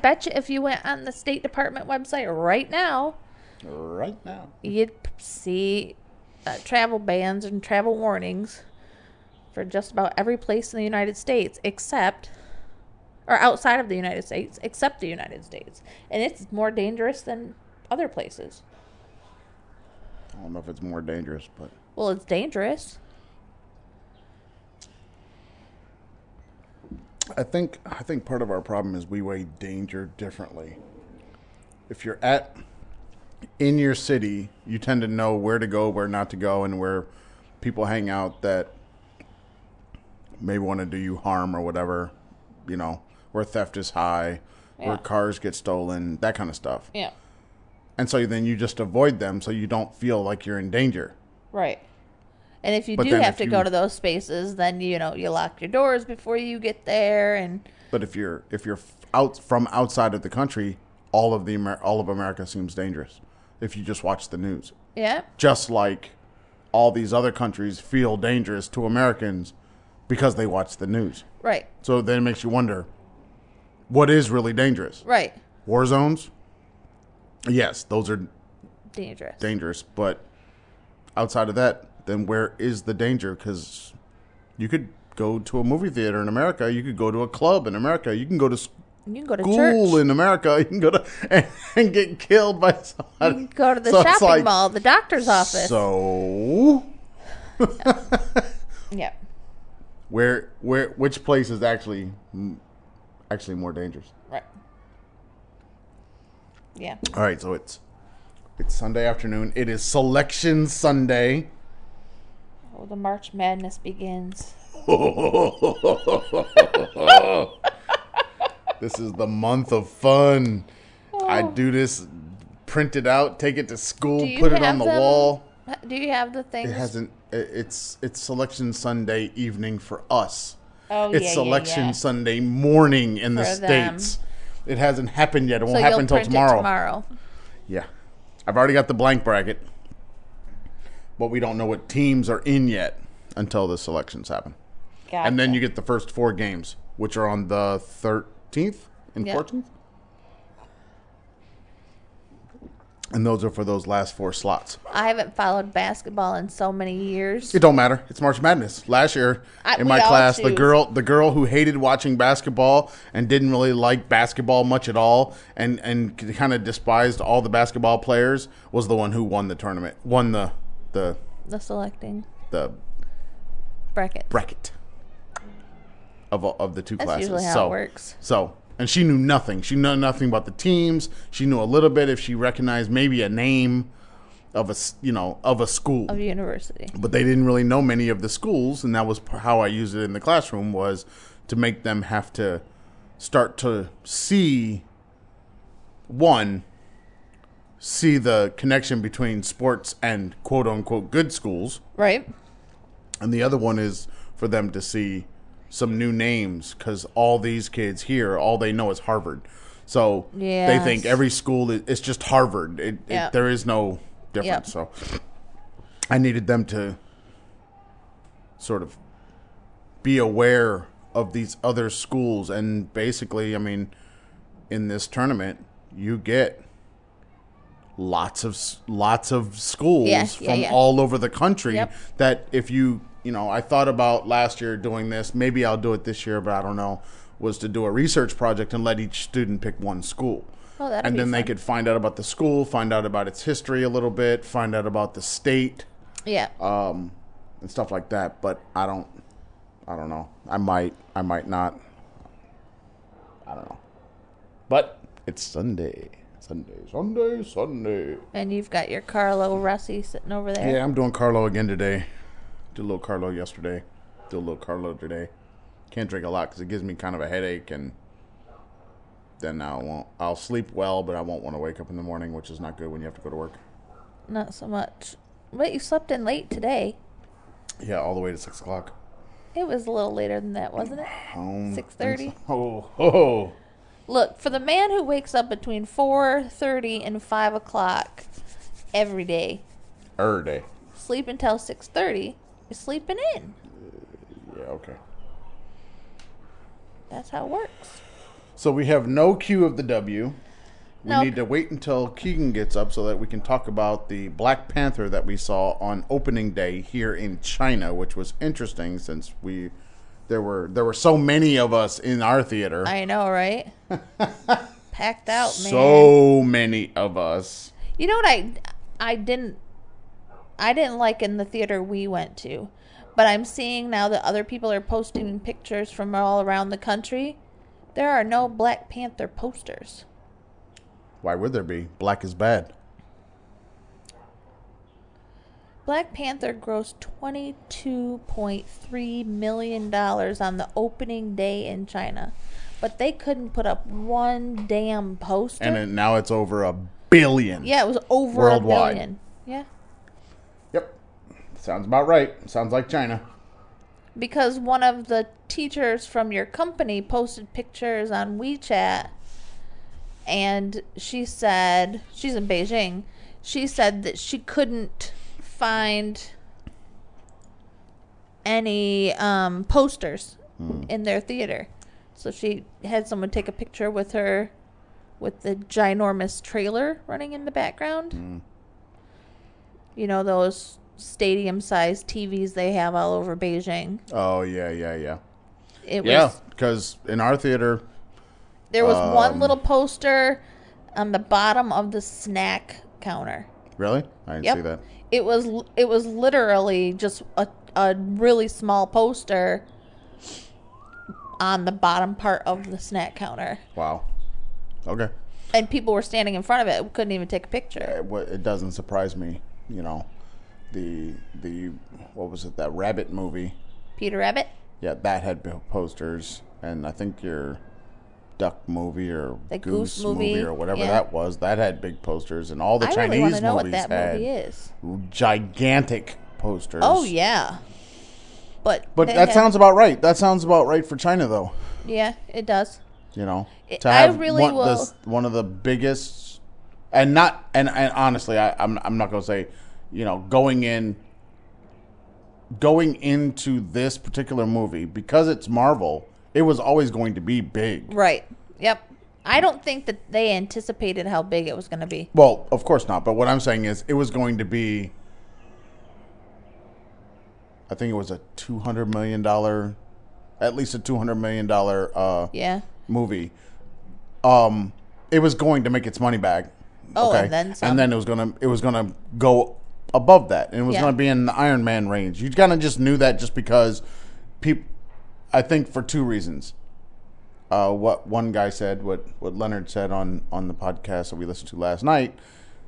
bet you if you went on the State Department website right now, Right now. you'd see uh, travel bans and travel warnings for just about every place in the United States except, or outside of the United States, except the United States. And it's more dangerous than other places. I don't know if it's more dangerous, but Well, it's dangerous. I think I think part of our problem is we weigh danger differently. If you're at in your city, you tend to know where to go, where not to go, and where people hang out that may want to do you harm or whatever. You know, where theft is high, where cars get stolen, that kind of stuff. Yeah. And so then you just avoid them, so you don't feel like you're in danger. Right. And if you But do have to you- go to those spaces, then you know you lock your doors before you get there, and But if you're if you're out from outside of the country, all of the Amer- all of America seems dangerous. If you just watch the news, yeah, just like all these other countries feel dangerous to Americans because they watch the news. right, So then it makes you wonder, what is really dangerous? right, War zones? Yes, those are dangerous. dangerous, but outside of that, then where is the danger? Because you could go to a movie theater in America, you could go to a club in America, you can go to you can go to school church. in America, you can go to and, and get killed by somebody. You can go to the So shopping like, mall, the doctor's office. So yeah, where where which place is actually actually more dangerous? right. Yeah. All right, so it's it's Sunday afternoon. It is selection Sunday. Oh, the March Madness begins. This is the month of fun. I oh. do this, print it out, take it to school, put it on the them? wall. Do you have the thing? It hasn't. It's it's selection Sunday evening for us. Oh, it's yeah, yeah, selection yeah. Sunday morning in the For them. states. It hasn't happened yet. It won't you'll happen until tomorrow. tomorrow. Yeah, I've already got the blank bracket, but we don't know what teams are in yet until the selections happen. Gotcha. And then you get the first four games, which are on the 13th and Yep. 14th. And those are for those last four slots. I haven't followed basketball in so many years. It don't matter. It's March Madness. Last year I- in my class, the girl the girl who hated watching basketball and didn't really like basketball much at all and and kind of despised all the basketball players was the one who won the tournament. Won the the The selecting the bracket. bracket of of the two That's classes. usually how so, it works. So, and she knew nothing. She knew nothing about the teams. She knew a little bit if she recognized maybe a name of a you know of a school, Of university. but they didn't really know many of the schools, and that was how I used it in the classroom was to make them have to start to see one see the connection between sports and quote unquote good schools Right? and the other one is for them to see some new names because all these kids here, all they know is Harvard. So they think every school is it's just Harvard. It, Yep. it, there is no difference. So I needed them to sort of be aware of these other schools. And basically, I mean, in this tournament, you get lots of lots of schools Yeah, yeah, from yeah. all over the country Yep. that if you you know i thought about last year doing this maybe i'll do it this year but i don't know was to do a research project and let each student pick one school Oh, and then they could find out about the school find out about its history a little bit find out about the state Yeah. um, and stuff like that but i don't i don't know i might i might not i don't know but it's sunday sunday sunday sunday and you've got your Carlo Rossi sitting over there. yeah i'm doing carlo again today did a little carlo yesterday did a little carlo today can't drink a lot because it gives me kind of a headache and then i won't i'll sleep well but i won't want to wake up in the morning which is not good when you have to go to work Not so much. But you slept in late today. yeah all the way to six o'clock It was a little later than that, wasn't it? Um, 6:30? Oh, oh, Look, for the man who wakes up between 4.30 and 5 o'clock every day, er day. sleep until 6.30, is sleeping in. Yeah, okay. That's how it works. So we have no cue of the W. We Nope. need to wait until Keegan gets up so that we can talk about the Black Panther that we saw on opening day here in China, which was interesting since we there were there were so many of us in our theater. I know, right? Packed out, man. so many of us. You know what I I didn't I didn't like in the theater we went to, but I'm seeing now that other people are posting pictures from all around the country. There are no Black Panther posters. Why would there be? Black is bad. Black Panther grossed $22.3 million on the opening day in China, but they couldn't put up one damn poster. And it, now it's over a billion. yeah, it was over Worldwide. a billion. Yeah. Yep. Sounds about right. Sounds like China. because one of the teachers from your company posted pictures on WeChat and she said she's in Beijing she said that she couldn't find any um, posters in their theater so she had someone take a picture with her with the ginormous trailer running in the background you know those stadium sized TVs they have all over Beijing Oh yeah, yeah, yeah. it Yeah, because in our theater, there was one Um, little poster on the bottom of the snack counter. really, I didn't Yep. see that. It was it was literally just a a really small poster on the bottom part of the snack counter. Wow. Okay. And people were standing in front of it, couldn't even take a picture. it, it doesn't surprise me. You know, the the what was it that rabbit movie? Peter Rabbit? Yeah, that had posters, and I think your duck movie or The goose, Goose movie, movie, or whatever yeah. that was that had big posters, and all the I Chinese really know what movies that had movie is. gigantic posters. Oh yeah. But But that had- sounds about right. That sounds about right for China, though. Yeah, it does. You know, It- to I have really one, this, one of the biggest, and not and, and honestly, I, I'm I'm not gonna say, you know, going in, going into this particular movie because it's Marvel, it was always going to be big. Right. Yep. I don't think that they anticipated how big it was going to be. Well, of course not. But what I'm saying is, it was going to be. I think it was a two hundred million dollar, at least a two hundred million dollar uh, Yeah. movie. Um, it was going to make its money back. Oh, and then some. And then it was gonna it was gonna go above that, and it was Yeah. gonna be in the Iron Man range. You kind of just knew that just because people. I think for two reasons. Uh, what one guy said, what what Leonard said on on the podcast that we listened to last night.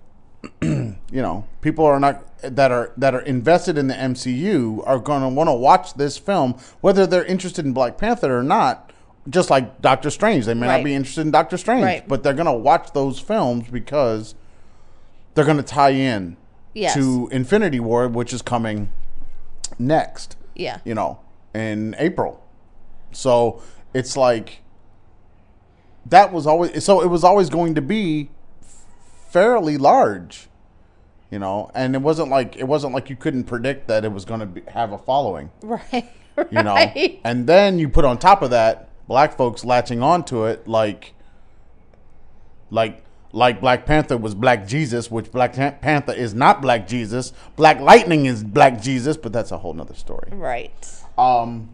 you know, people are not that are that are invested in the MCU are going to want to watch this film, whether they're interested in Black Panther or not. Just like Doctor Strange, they may not be interested in Doctor Strange, Right. but they're going to watch those films because they're going to tie in Yes. to Infinity War, which is coming next. Yeah. You know, in April. So it's like that was always so it was always going to be fairly large. You know, and it wasn't like it wasn't like you couldn't predict that it was going to be, have a following. Right. You know, Right. and then you put on top of that black folks latching onto it like like like Black Panther was Black Jesus, which Black Panther is not Black Jesus. Black Lightning is Black Jesus, but that's a whole nother story. Right. Um,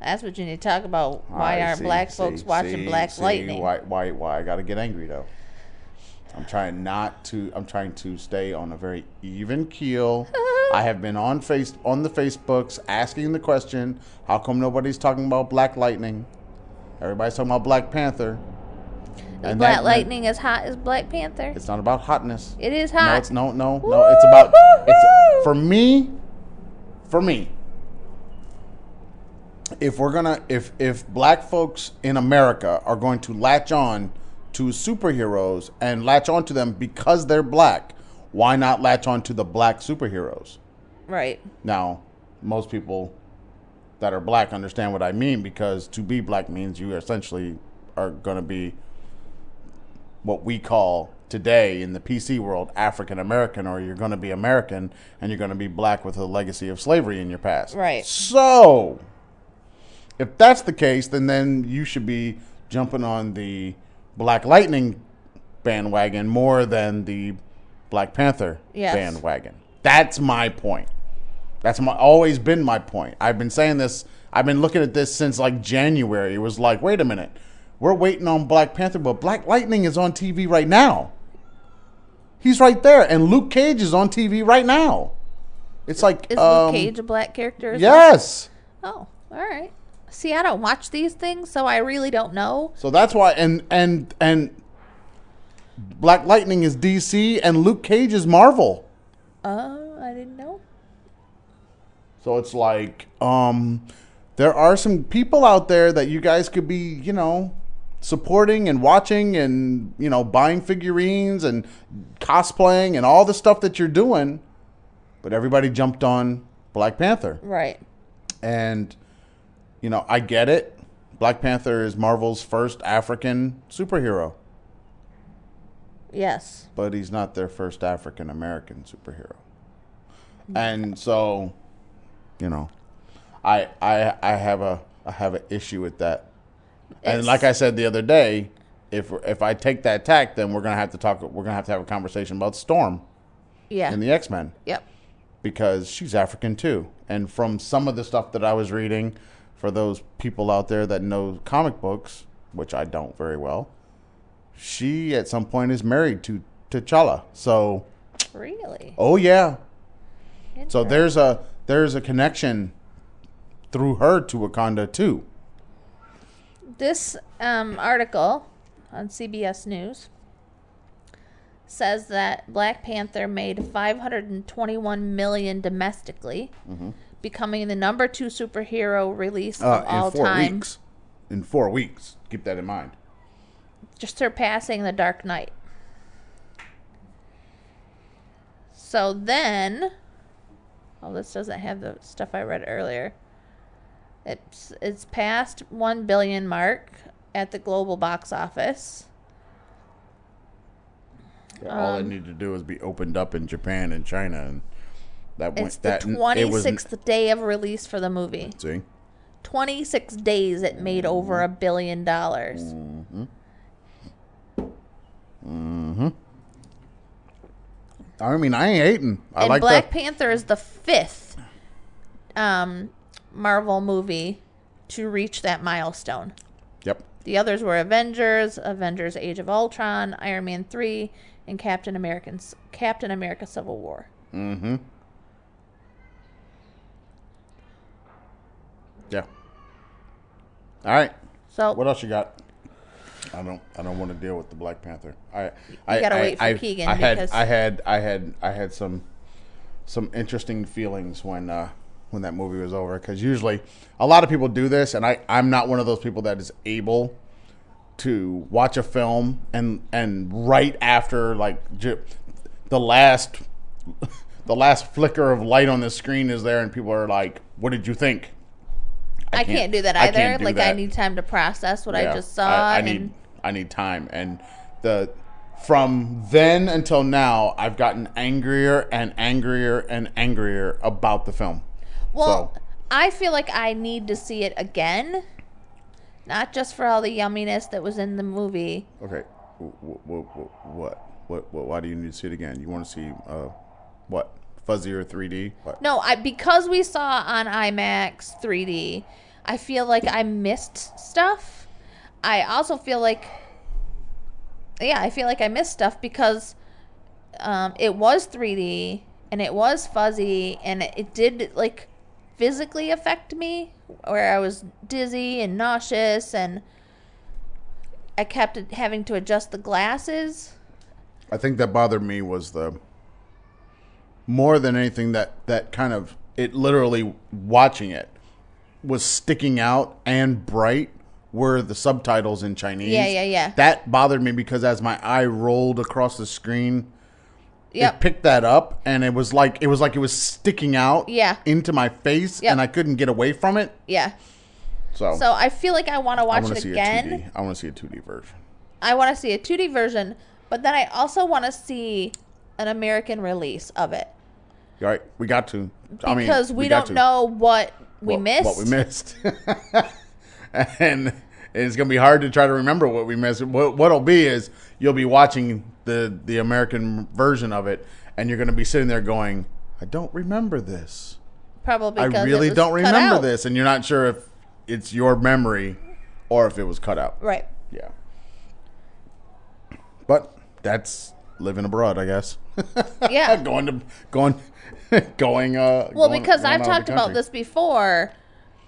That's what you need to talk about. Why aren't see, black see, folks watching see, Black see, Lightning? Why, why, why? I got to get angry though. I'm trying not to. I'm trying to stay on a very even keel. I have been on face on the Facebooks asking the question: How come nobody's talking about Black Lightning? Everybody's talking about Black Panther. And Black that- Lightning as hot as Black Panther? It's not about hotness. It is No, hot. it's no, no, no. It's about it's for me. For me, if we're gonna if if black folks in America are going to latch on to superheroes and latch on to them because they're black, why not latch on to the black superheroes? Right. Now, most people that are black understand what I mean because to be black means you essentially are going to be what we call today in the PC world African American, or you're going to be American and you're going to be black with a legacy of slavery in your past. Right. So, if that's the case, then then you should be jumping on the Black Lightning bandwagon more than the Black Panther Yes. bandwagon. That's my point. That's my always been my point. I've been saying this. I've been looking at this since like January. It was like, wait a minute, we're waiting on Black Panther, but Black Lightning is on TV right now. He's right there, and Luke Cage is on TV right now. It's like Is um, Luke Cage a black character? as well? Yes. Oh, all right. See, I don't watch these things, so I really don't know. So that's why, and and and Black Lightning is DC, and Luke Cage is Marvel. Uh, I didn't know. So it's like, um, there are some people out there that you guys could be, you know, supporting and watching and, you know, buying figurines and cosplaying and all the stuff that you're doing. But everybody jumped on Black Panther. Right. And, you know, I get it. Black Panther is Marvel's first African superhero, Yes. but he's not their first African American superhero. And so, you know, I I I have a I have an issue with that. And It's- like I said the other day, if if I take that tack, then we're gonna have to talk. We're gonna have to have a conversation about Storm Yeah. and the X Men yep. because she's African too. And from some of the stuff that I was reading, for those people out there that know comic books, which I don't very well, she at some point is married to T'Challa. So, Really. oh yeah. So there's a there's a connection through her to Wakanda too. This um, article on CBS News says that Black Panther made 521 million domestically, becoming the number two superhero release Uh, of all in four time, weeks. In four weeks. Keep that in mind. just surpassing The Dark Knight. So then, oh, this doesn't have the stuff I read earlier. It's it's past one billion mark at the global box office. All Um, it needed to do was be opened up in Japan and China, and that went It's the that twenty sixth day of release for the movie. see. Twenty six days it made over a billion dollars. Mm-hmm. I mean, I ain't hating. I and like Black that. Panther is the fifth um, Marvel movie to reach that milestone. Yep. The others were Avengers, Avengers: Age of Ultron, Iron Man three, and Captain American's Captain America: Civil War. Mm-hmm. Yeah. All right. So What else you got? I don't. I don't want to deal with the Black Panther. I. I gotta I, wait for I, Keegan I had. because- I had. I had. I had some. Some interesting feelings when uh, when that movie was over because usually a lot of people do this and I I'm not one of those people that is able to watch a film and and right after like the last the last flicker of light on the screen is there and people are like what did you think I can't, do that I either. can't do like I need time to process what I just saw. I, I and need I need time, and the from then until now, I've gotten angrier and angrier and angrier about the film. well, so- I feel like I need to see it again, not just for all the yumminess that was in the movie. Okay, what what what what, what why do you need to see it again? You want to see uh, what fuzzier 3D? What? No, I because we saw on IMAX 3D, I feel like I missed stuff. I also feel like yeah, I feel like I missed stuff because um, it was 3D and it was fuzzy and it, it did like physically affect me where I was dizzy and nauseous and I kept having to adjust the glasses. I think that bothered me was the more than anything that that kind of it literally watching it was sticking out and bright were the subtitles in Chinese. Yeah, yeah, yeah. That bothered me because as my eye rolled across the screen, Yep. it picked that up, and it was like it was like it was sticking out Yeah. into my face, Yep. and I couldn't get away from it. Yeah. So, So I feel like I want to watch it again. a 2D. I want to see a 2D version. I want to see a 2D version, but then I also want to see an American release of it right, we got to. I mean, because we, got don't to. know what we what, missed. What we missed. and it's going to be hard to try to remember what we missed. What, what'll be is you'll be watching the, the American version of it, and you're going to be sitting there going, I don't remember this. Probably I really don't remember out. this. And you're not sure if it's your memory or if it was cut out. Right. Yeah. But that's living abroad, I guess. Yeah. going to going going uh Well, going- because going I've out of the talked about this before,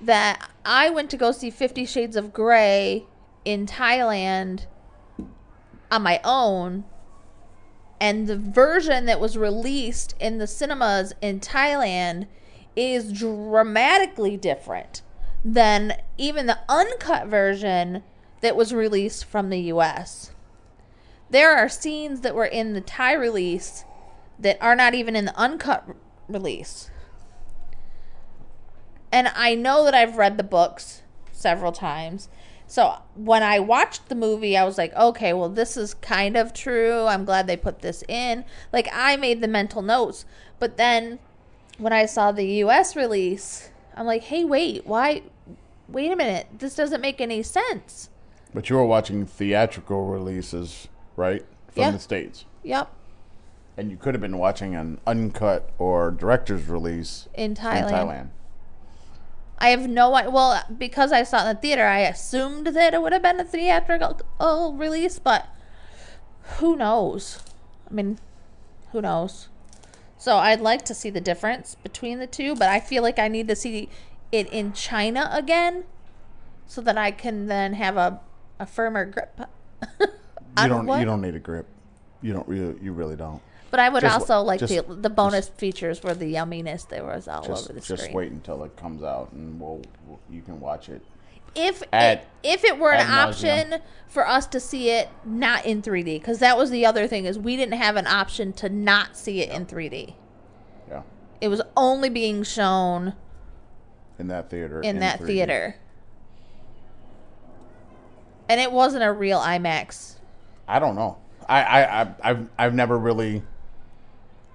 that I went to go see Fifty Shades of Grey in Thailand on my own, and the version that was released in the cinemas in Thailand is dramatically different than even the uncut version that was released from the US. There are scenes that were in the Thai release that are not even in the uncut release. And I know that I've read the books several times. So when I watched the movie, I was like, okay, well, this is kind of true. I'm glad they put this in. Like, I made the mental notes. But then when I saw the US release, I'm like, hey, wait, why? Wait a minute. This doesn't make any sense. But you were watching theatrical releases, right? From Yeah. the States. Yep. And you could have been watching an uncut or director's release In in Thailand. Thailand. I have no idea. Well, because I saw it in the theater, I assumed that it would have been a theatrical uh, release, but who knows? I mean, who knows? So I'd like to see the difference between the two, but I feel like I need to see it in China again so that I can then have a, a firmer grip. You don't what- you don't need a grip. You don't really you really don't. But I would just- also like just- the the bonus features were the yumminess that was all Just over the just screen. wait until it comes out and we'll, we'll you can watch it. if Ad- it, if it were an ad nauseam. option for us to see it not in 3D because that was the other thing is we didn't have an option to not see it in 3D. Yeah. It was only being shown In that theater. in, that 3D. theater. And it wasn't a real IMAX. I don't know. I, I, I I've I've never really.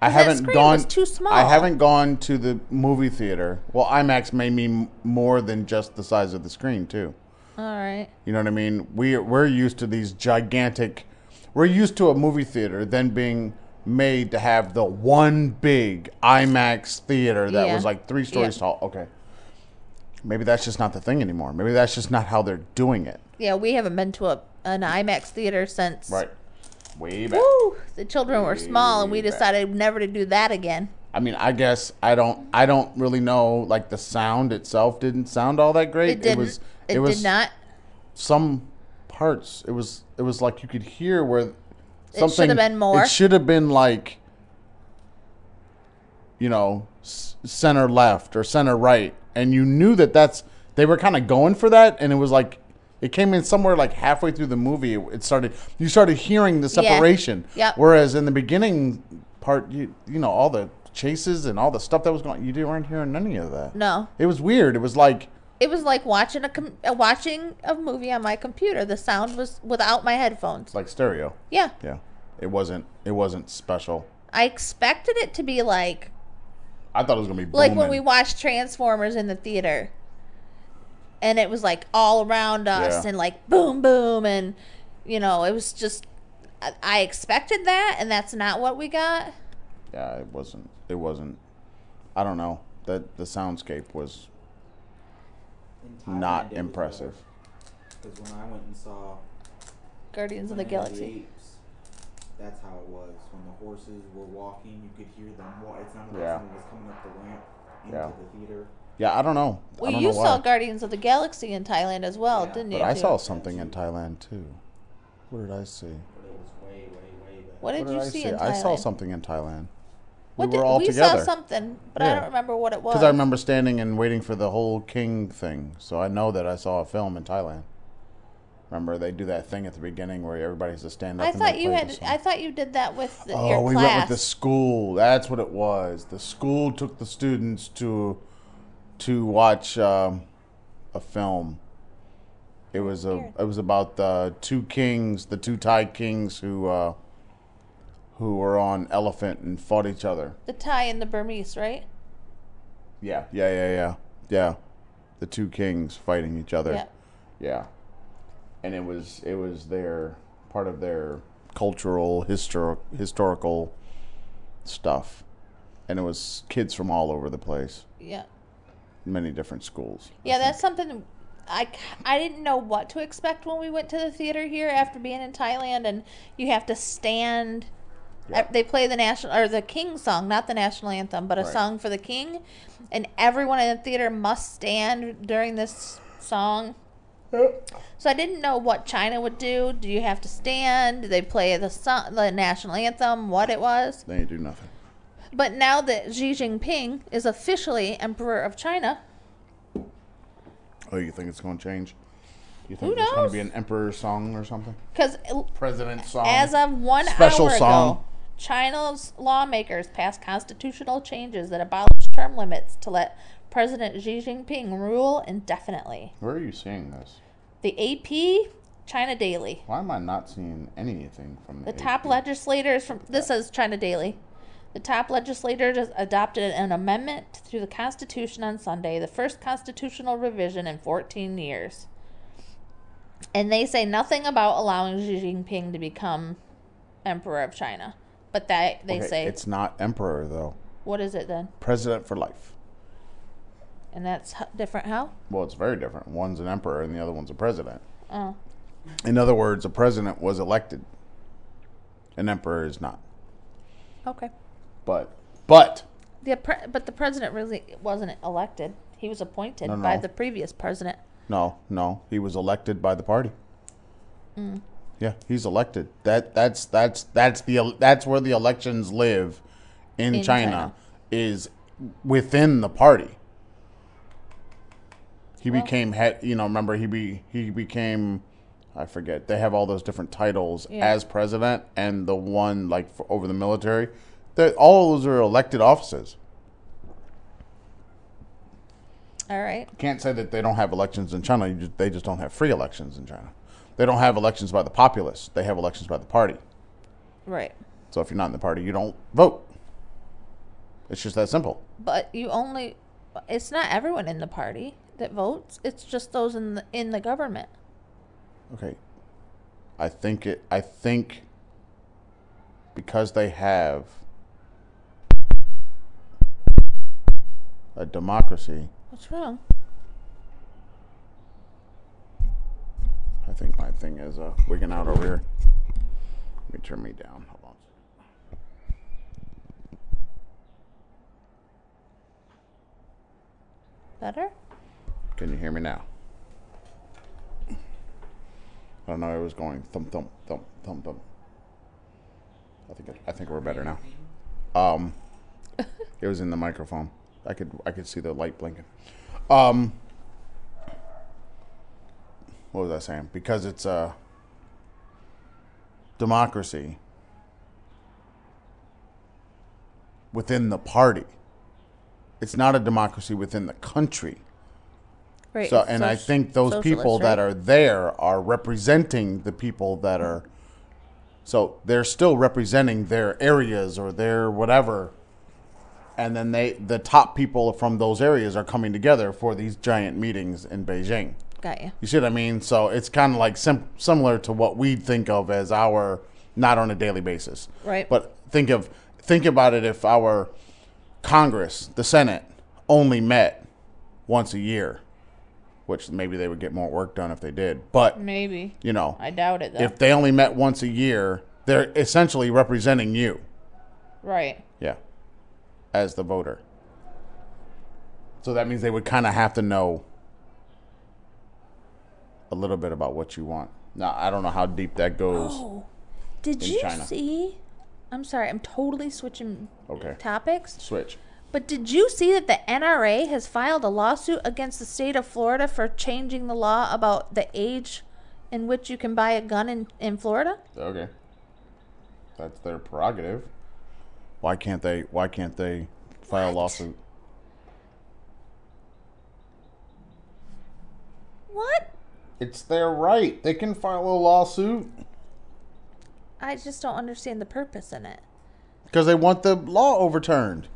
I haven't gone. too small. I haven't gone to the movie theater. Well, IMAX may mean more than just the size of the screen too. All right. You know what I mean? We we're used to these gigantic. We're used to a movie theater then being made to have the one big IMAX theater that Yeah. was like three stories Yeah. tall. Okay. Maybe that's just not the thing anymore. Maybe that's just not how they're doing it. Yeah, we haven't been to a an IMAX theater since. Right. Way back. Woo! The children were small, and we Way back. decided never to do that again. I mean, I guess I don't. I don't really know. Like the sound itself didn't sound all that great. It didn't. was. It, was did not. Some parts. It was. It was like you could hear where something It should have been more. It should have been like. You know, center left or center right, and you knew that that's they were kind of going for that, and it was like. It came in somewhere like halfway through the movie. It, started. You started hearing the separation. Yeah. Yep. Whereas in the beginning part, you you know all the chases and all the stuff that was going, you weren't hearing any of that. No. It was weird. It was like It was like watching a com- watching a movie on my computer. The sound was without my headphones. like stereo. Yeah, Yeah. It wasn't. It wasn't special. I expected it to be like I thought it was gonna be like when we watched Transformers in the theater, and it was like all around us Yeah. and like boom boom and you know it was just I, I expected that and that's not what we got. Yeah, it wasn't. It wasn't. I don't know. That the soundscape was Thailand, not impressive. Because when I went and saw Guardians of the Galaxy. That's how it was. When the horses were walking, you could hear them. Wa- it sounded Yeah. like someone was coming up the ramp into Yeah. the theater. Yeah, I don't know. Well, don't you know saw why. Guardians of the Galaxy in Thailand as well, Yeah, didn't But you? I saw something in Thailand too. What did I see? But it was way, way, way back. What did What you I see in Thailand? I saw something in Thailand. What we did, were all together. we together. saw something, but I don't remember what it was. Because I remember standing and waiting for the whole king thing, so I know that I saw a film in Thailand. Remember, they do that thing at the beginning where everybody has to stand up. I and thought you had. I thought you did that with the, Oh, your we class. went with the school. That's what it was. The school took the students to to watch um, a film. It was a. It was about the two kings, the two Thai kings who uh, who were on elephant and fought each other. the Thai and the Burmese, right? Yeah, yeah, yeah, yeah, yeah. The two kings fighting each other. Yeah. Yeah. And it was it was their part of their cultural histor- historical stuff. And it was kids from all over the place, Yeah. Many different schools. I Yeah, that's something I didn't know what to expect when we went to the theater here after being in Thailand, and you have to stand. Yeah. uh, They play the national or the king song, not the national anthem, but a Right. song for the king, and everyone in the theater must stand during this song. So I didn't know what China would do. Do you have to stand? Do they play the song, the national anthem? What it was? They do nothing. But now that Xi Jinping is officially emperor of China, Oh, you think it's going to change? You think Who there's going to be an emperor song or something? because President song. As of one Special hour song. ago, China's lawmakers passed constitutional changes that abolish term limits to let President Xi Jinping rule indefinitely. Where are you seeing this? The AP, China Daily. Why am I not seeing anything from the, The top legislators from this says China Daily. The top legislators adopted an amendment to the Constitution on Sunday, the first constitutional revision in 14 years. And they say nothing about allowing Xi Jinping to become emperor of China. But that they Okay, say it's not emperor though. what is it then? President for life. And that's different how? Well, it's very different. One's an emperor and the other one's a president. Oh. In other words, a president was elected. An emperor is not. Okay. But but The pre- but the president really wasn't elected. He was appointed No, by the previous president. no, no, he was elected by the party. Mm. Yeah, he's elected. That that's that's that's the that's where the elections live in, In China, China. is within the party. He Well- became head. You know, remember he be he became. I forget. They have all those different titles Yeah. as president, and the one like for, over the military. That all those are elected offices. All right. can't say that they don't have elections in China. You just, they just don't have free elections in China. They don't have elections by the populace. They have elections by the party. Right. So if you're not in the party, you don't vote. It's just that simple. But you only it's not everyone in the party that votes. It's just those in the in the government. Okay. I think it. I think because they have a democracy. What's wrong? I think my thing is uh, wigging out over here. Let me turn me down. Hold on. Better? Can you hear me now? I don't know. It was going thump thump thump thump thump. I think I think we're better now. Um, it was in the microphone. I could I could see the light blinking. Um, what was I saying? Because it's a democracy within the party. It's not a democracy within the country. Right. So, and I think those socialist, people that right? are there are representing the people that are. So they're still representing their areas or their whatever, and then they the top people from those areas are coming together for these giant meetings in Beijing. got you. You see what I mean? So it's kind of like sim- similar to what we think of as our not on a daily basis, Right. But think of think about it if our Congress, the Senate, only met once a year, which maybe they would get more work done if they did. But Maybe. you know, I doubt it though. if they only met once a year, they're essentially representing you, right. yeah, as the voter. So that means they would kind of have to know a little bit about what you want. Now, I don't know how deep that goes. Oh. Did you China. see? I'm sorry, I'm totally switching Okay. topics. Switch. But did you see that the NRA has filed a lawsuit against the state of Florida for changing the law about the age in which you can buy a gun in, in Florida? Okay. That's their prerogative. Why can't they why can't they file a What? lawsuit? What? It's their right. They can file a lawsuit I just don't understand the purpose in it. because they want the law overturned.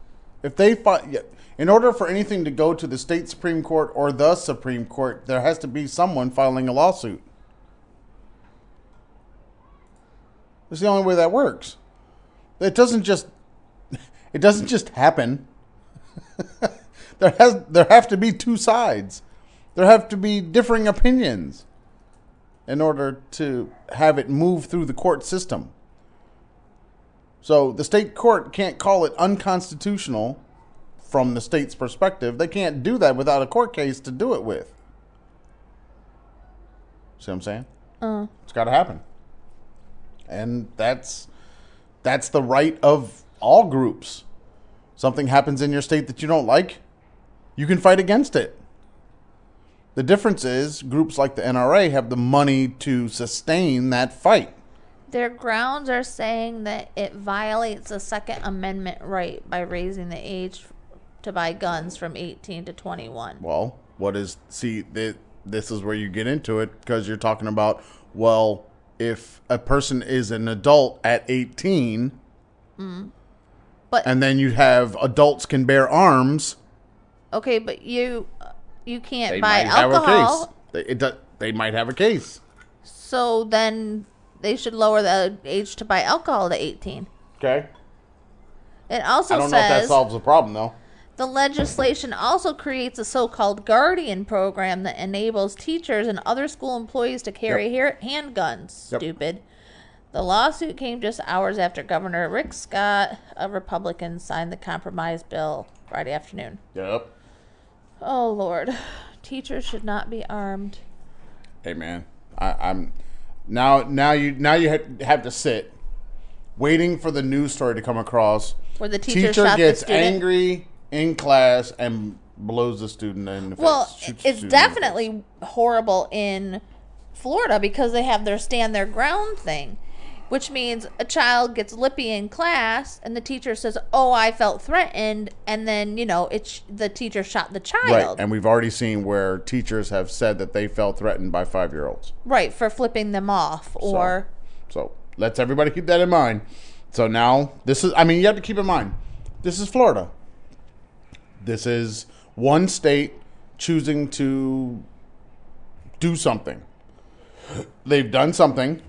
If they fi- yeah, in order for anything to go to the state supreme court or the supreme court, there has to be someone filing a lawsuit. It's the only way that works. It doesn't just it doesn't just happen. there has there have to be two sides. There have to be differing opinions in order to have it move through the court system. So the state court can't call it unconstitutional from the state's perspective. They can't do that without a court case to do it with. See what I'm saying? Uh, It's got to happen. And that's that's the right of all groups. Something happens in your state that you don't like, you can fight against it. The difference is groups like the NRA have the money to sustain that fight. their grounds are saying that it violates the Second Amendment right by raising the age to buy guns from 18 to 21. Well, what is see th- this is where you get into it because you're talking about well, if a person is an adult at 18 mm. But and then you have adults can bear arms, okay, but you uh, you can't they buy might have a alcohol. case. They, it, do- they might have a case. So then they should lower the age to buy alcohol to 18. Okay. It also I don't know if that says solves the problem though. the legislation also creates a so-called guardian program that enables teachers and other school employees to carry hair handguns. Yep. Stupid. The lawsuit came just hours after Governor Rick Scott, a Republican, signed the compromise bill Friday afternoon. Yep. Oh Lord, teachers should not be armed. Hey man, I, I'm now now you now you have to sit waiting for the news story to come across. Where the teacher teacher the gets student? angry in class and blows the student in the face. Well, it's definitely horrible in Florida because they have their stand their ground thing, which means a child gets lippy in class and the teacher says, "Oh, I felt threatened," and then you know it's the teacher shot the child. right. And we've already seen where teachers have said that they felt threatened by five year olds. right for flipping them off or So let's everybody keep that in mind. So now this is I mean you have to keep in mind this is Florida. This is one state choosing to do something. They've done something.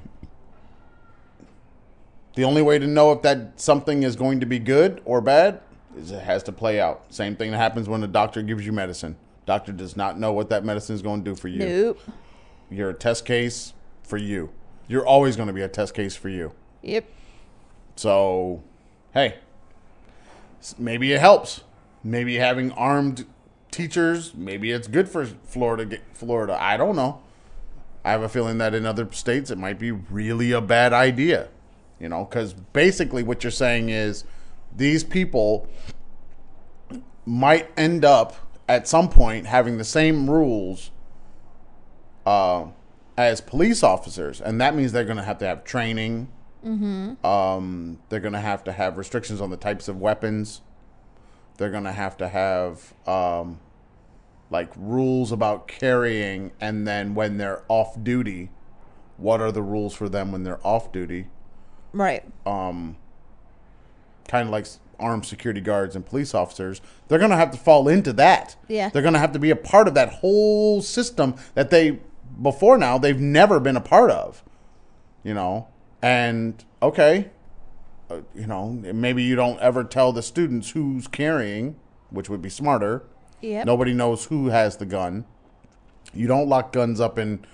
The only way to know if that something is going to be good or bad is it has to play out. Same thing that happens when a doctor gives you medicine. Doctor does not know what that medicine is going to do for you. nope. You're a test case for you. You're always going to be a test case for you. Yep. So, hey, maybe it helps. Maybe having armed teachers, maybe it's good for Florida. Florida, I don't know. I have a feeling that in other states it might be really a bad idea. You know, because basically what you're saying is these people might end up at some point having the same rules uh, as police officers, and that means they're going to have to have training. Um, they're going to have to have restrictions on the types of weapons. They're going to have to have um, like rules about carrying, and then when they're off duty, what are the rules for them when they're off duty? Right. Um, kind of like armed security guards and police officers, they're going to have to fall into that. Yeah. They're going to have to be a part of that whole system that they, before now, they've never been a part of. You know? And, okay, uh, you know, maybe you don't ever tell the students who's carrying, which would be smarter. Yep. Nobody knows who has the gun. You don't lock guns up in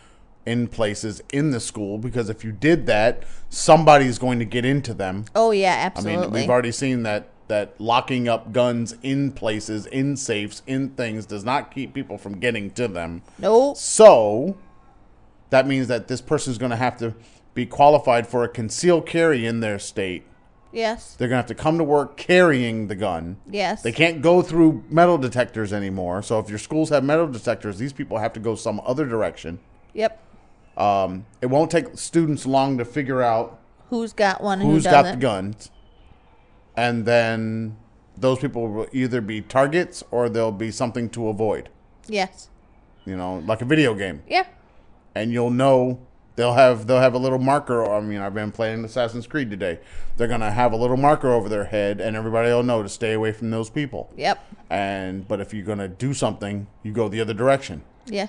in places in the school because if you did that, somebody's going to get into them. Oh yeah, absolutely. I mean, we've already seen that that locking up guns in places, in safes, in things does not keep people from getting to them. nope. So that means that this person is going to have to be qualified for a concealed carry in their state. Yes. They're going to have to come to work carrying the gun. Yes. They can't go through metal detectors anymore. So if your schools have metal detectors, these people have to go some other direction. Yep. Um, it won't take students long to figure out Who's got one? and who's who got the guns, and then those people will either be targets or they'll be something to avoid. Yes. You know, like a video game, Yeah. and you'll know they'll have they'll have a little marker. I mean, I've been playing Assassin's Creed today. They're gonna have a little marker over their head, and everybody will know to stay away from those people. Yep. And but if you're gonna do something, you go the other direction. Yeah.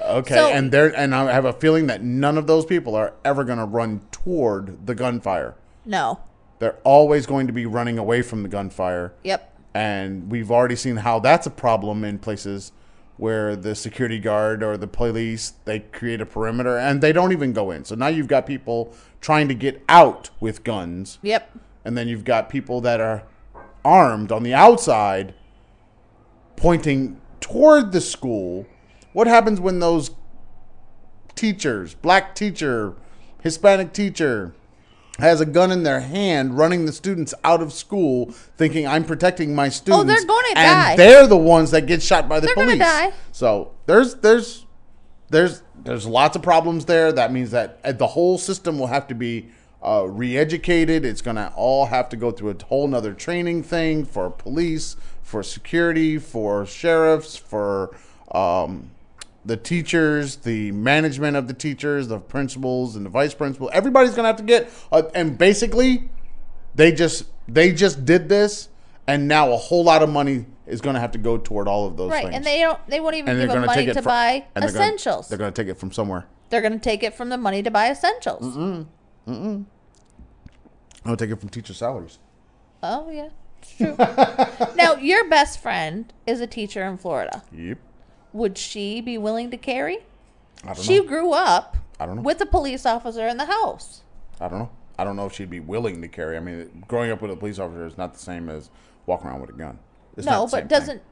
Okay, So- and there and I have a feeling that none of those people are ever going to run toward the gunfire. No. They're always going to be running away from the gunfire, Yep. and we've already seen how that's a problem in places where the security guard or the police they create a perimeter and they don't even go in. So now you've got people trying to get out with guns, Yep. and then you've got people that are armed on the outside pointing toward the school. What happens when those teachers, black teacher, Hispanic teacher, has a gun in their hand running the students out of school thinking I'm protecting my students. Oh, they're gonna and die. they're the ones that get shot by the They're police. die. So there's there's there's there's lots of problems there. That means that uh, the whole system will have to be uh, re-educated. It's gonna all have to go through a whole nother training thing for police, for security, for sheriffs, for um, the teachers, the management of the teachers, the principals, and the vice principal. Everybody's gonna have to get. Uh, and basically, they just they just did this, and now a whole lot of money is gonna have to go toward all of those Right. things And they don't. They won't even and give them to money to from, buy and they're gonna- essentials. they're going to take it from somewhere. They're going to take it from the money to buy essentials. Mm-mm. I'm going to take it from teacher salaries. Oh yeah, it's true. now your best friend is a teacher in Florida. Yep. Would she be willing to carry? I don't She know. grew up I don't know. with a police officer in the house. I don't know. I don't know if she'd be willing to carry. I mean, growing up with a police officer is not the same as walking around with a gun. It's no, but doesn't.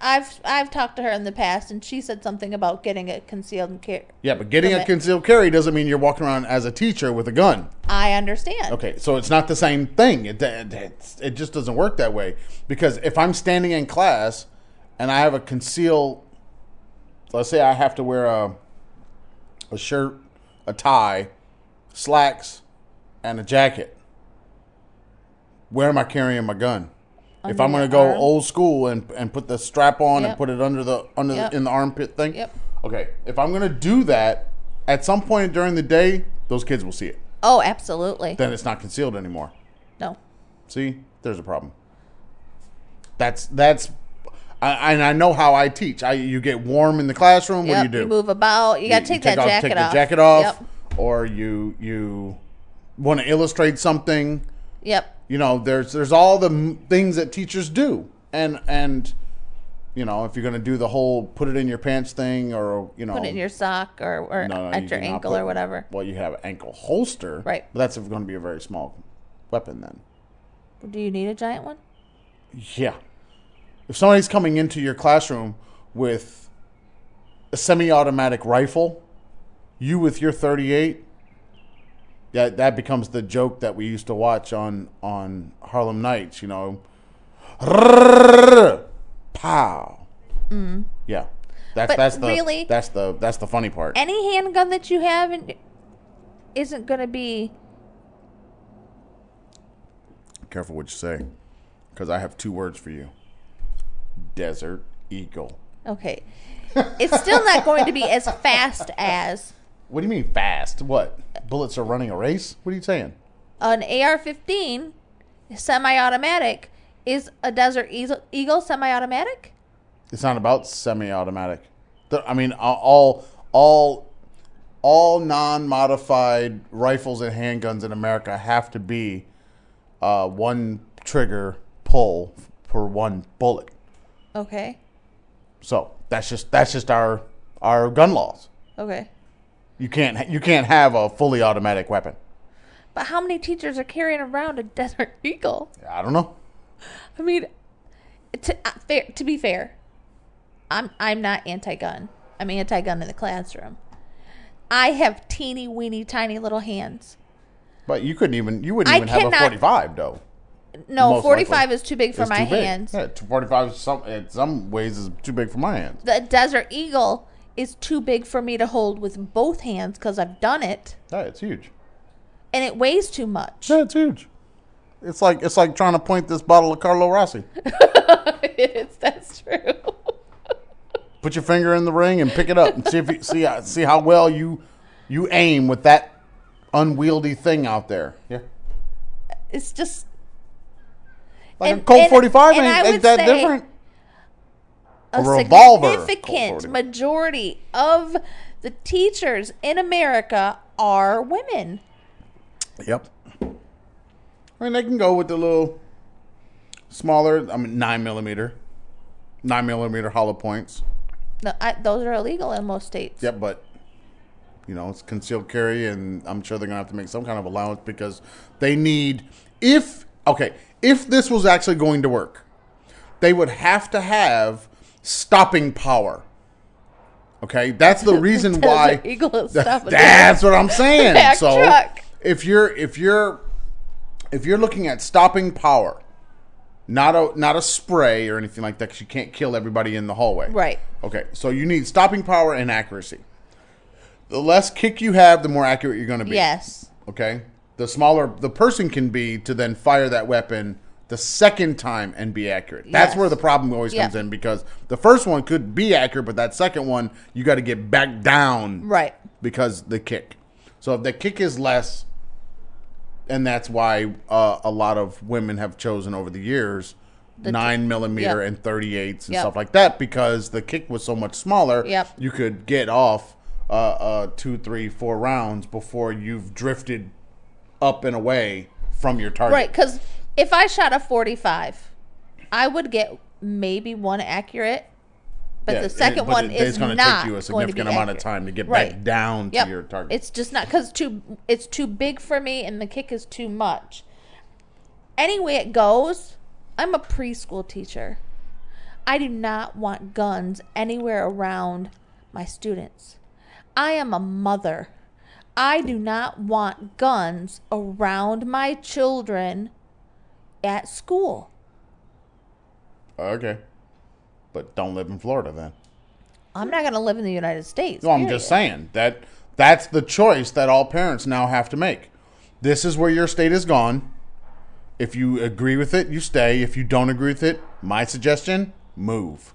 I've I've talked to her in the past, and she said something about getting a concealed and carry. Yeah, but getting a concealed carry doesn't mean you're walking around as a teacher with a gun. I understand. Okay, so it's not the same thing. It, it, it just doesn't work that way. Because if I'm standing in class and I have a concealed, let's say I have to wear a, a shirt, a tie, slacks, and a jacket, where am I carrying my gun? if I'm going to go arm? old school and, and put the strap on and put it under the under Yep. the, in the armpit thing, Yep. okay. If I'm going to do that, at some point during the day, those kids will see it. Oh, absolutely. Then it's not concealed anymore. No. See, there's a problem. That's that's, I, and I know how I teach. I you get warm in the classroom. Yep, what do you do? move about. You got to take, that off, jacket take off. the jacket off, Yep. or you you want to illustrate something. Yep. You know, there's there's all the m- things that teachers do, and and you know if you're going to do the whole put it in your pants thing, or you know Put it in your sock or, or no, no, at you your ankle put- or whatever. Well, you have an ankle holster, Right. But that's going to be a very small weapon then. Do you need a giant one? Yeah. If somebody's coming into your classroom with a semi-automatic rifle, you with your 38, yeah, that becomes the joke that we used to watch on on Harlem Nights. You know, pow. Mm. Yeah, that's But that's the really- that's the that's the funny part. Any handgun that you have in, isn't going to be. Careful what you say, because I have two words for you: Desert Eagle. Okay. It's still not going to be as fast as What do you mean fast? What? Bullets are running a race? What are you saying? an AR 15 semi automatic. Is a Desert Eagle, semi automatic? It's not about semi-automatic. I mean, all all all non-modified rifles and handguns in America have to be uh, one trigger pull for one bullet. Okay. So that's just that's just our our gun laws. Okay. You can't you can't have a fully automatic weapon. But how many teachers are carrying around a Desert Eagle? I don't know. I mean, to, uh, fair, to be fair, I'm I'm not anti-gun. I'm anti-gun in the classroom. I have teeny weeny tiny little hands. But you couldn't even you wouldn't I even have a 45 though. No, Most 45 likely. is too big for It's my too big. hands. Yeah, 45 is some in some ways is too big for my hands. The Desert Eagle is too big for me to hold with both hands because I've done it, Yeah, it's huge. and it weighs too much. Yeah, it's huge. It's like it's like trying to point this bottle of Carlo Rossi. it's, that's true. Put your finger in the ring and pick it up and see if you, see how- see how well you you aim with that unwieldy thing out there. Yeah, It's just like a And- Colt and- forty five and I ain't, ain't that different. a, A significant majority of the teachers in America are women. Yep. I mean, they can go with the little smaller. I mean, nine millimeter, nine millimeter hollow points. No, I, those are illegal in most states. Yep, but you know it's concealed carry, and I'm sure they're gonna have to make some kind of allowance because they need. If okay, if this was actually going to work, they would have to have stopping power. Okay, that's the reason why. Eagle That's what I'm saying. So truck. if you're if you're if you're looking at stopping power, not a not a spray or anything like that, because you can't kill everybody in the hallway. Right. Okay, so you need stopping power and accuracy. The less kick you have, the more accurate you're going to be. Yes. Okay. The smaller the person can be to then fire that weapon the second time and be accurate. That's Yes. where the problem always Yeah. comes in because the first one could be accurate, but that second one you got to get back down Right. because the kick. So if the kick is less, and that's why uh, a lot of women have chosen over the years nine millimeter yep. and 38s and Yep. stuff like that because the kick was so much smaller. Yep. You could get off uh, uh, two, three, four rounds before you've drifted up and away from your target. Right, because if I shot a 45, I would get maybe one accurate, but Yeah, the it- second but one it- is gonna not take you a going to significant amount of time to get Right. back down to your target. It's just not because too. It's too big for me, and the kick is too much. Anyway, it goes, I'm a preschool teacher. I do not want guns anywhere around my students. I am a mother. I do not want guns around my children at school. okay. But don't live in Florida then. I'm not going to live in the United States. No, I'm just saying that that's the choice that all parents now have to make. This is where your state is gone. If you agree with it, you stay. If you don't agree with it, my suggestion, move.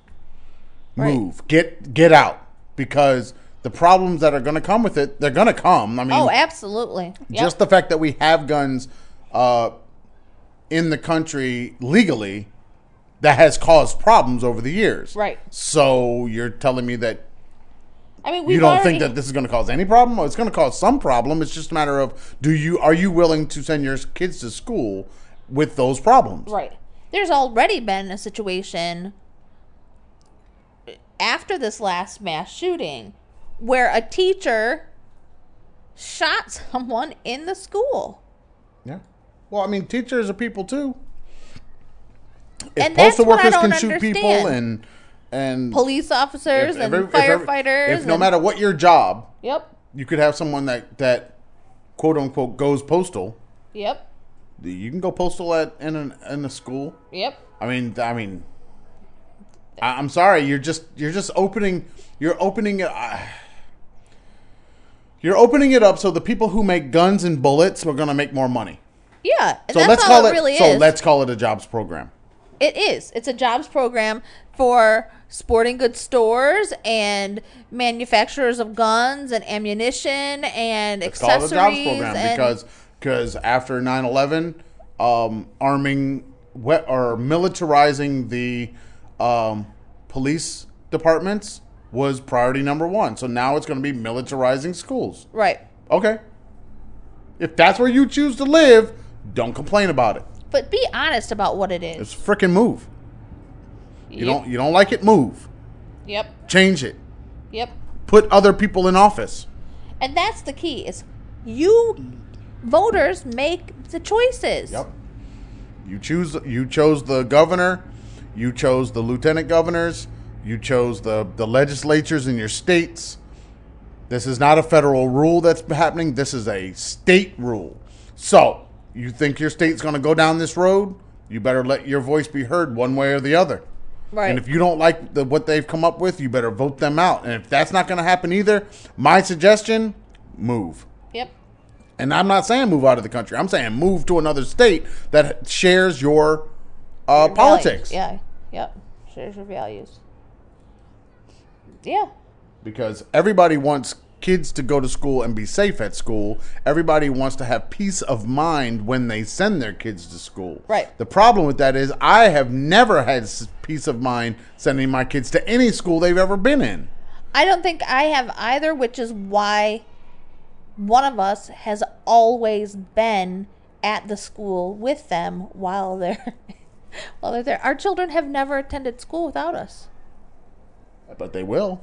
Right. Move. Get get out because the problems that are going to come with it, they're going to come. I mean, Oh, absolutely. Yep. just the fact that we have guns uh, in the country legally that has caused problems over the years. Right. So you're telling me that I mean, we you don't think that this is going to cause any problem? Well, it's going to cause some problem. It's just a matter of do you are you willing to send your kids to school with those problems? Right. There's already been a situation after this last mass shooting where a teacher shot someone in the school. Yeah. Well, I mean, teachers are people too. If And postal workers can shoot people and and Police officers if and every- if every- firefighters. if no and- matter what your job, Yep. you could have someone that that quote unquote goes postal. Yep. You can go postal at in a, in a school. Yep. I mean, I mean, I, I'm sorry. You're just you're just opening. You're opening. Uh, you're opening it up so the people who make guns and bullets are going to make more money. Yeah. So let's all call it it. really so is. let's call it a jobs program. It is. It's a jobs program for sporting goods stores and manufacturers of guns and ammunition and Let's call it a jobs program because because after 9/11, um, arming or militarizing the um, police departments was priority number one. So now it's going to be militarizing schools. right. Okay. If that's where you choose to live, don't complain about it. But be honest about what it is. It's freaking move. You Yep. don't you don't like it, move. Yep. Change it. Yep. Put other people in office. And that's the key is you voters make the choices. Yep. You choose you chose the governor, you chose the lieutenant governors, you chose the, the legislatures in your states. This is not a federal rule that's happening. This is a state rule. So, you think your state's going to go down this road? You better let your voice be heard one way or the other. Right. And if you don't like the, what they've come up with, you better vote them out. And if that's not going to happen either, my suggestion: move. Yep. And I'm not saying move out of the country. I'm saying move to another state that shares your, uh, Your politics. values. Yeah. Yep. Shares your values. Yeah. because everybody wants kids to go to school and be safe at school. Everybody wants to have peace of mind when they send their kids to school. Right. The problem with that is I have never had peace of mind sending my kids to any school they've ever been in. I don't think I have either, which is why one of us has always been at the school with them while they're while they're there. Our children have never attended school without us. But they will.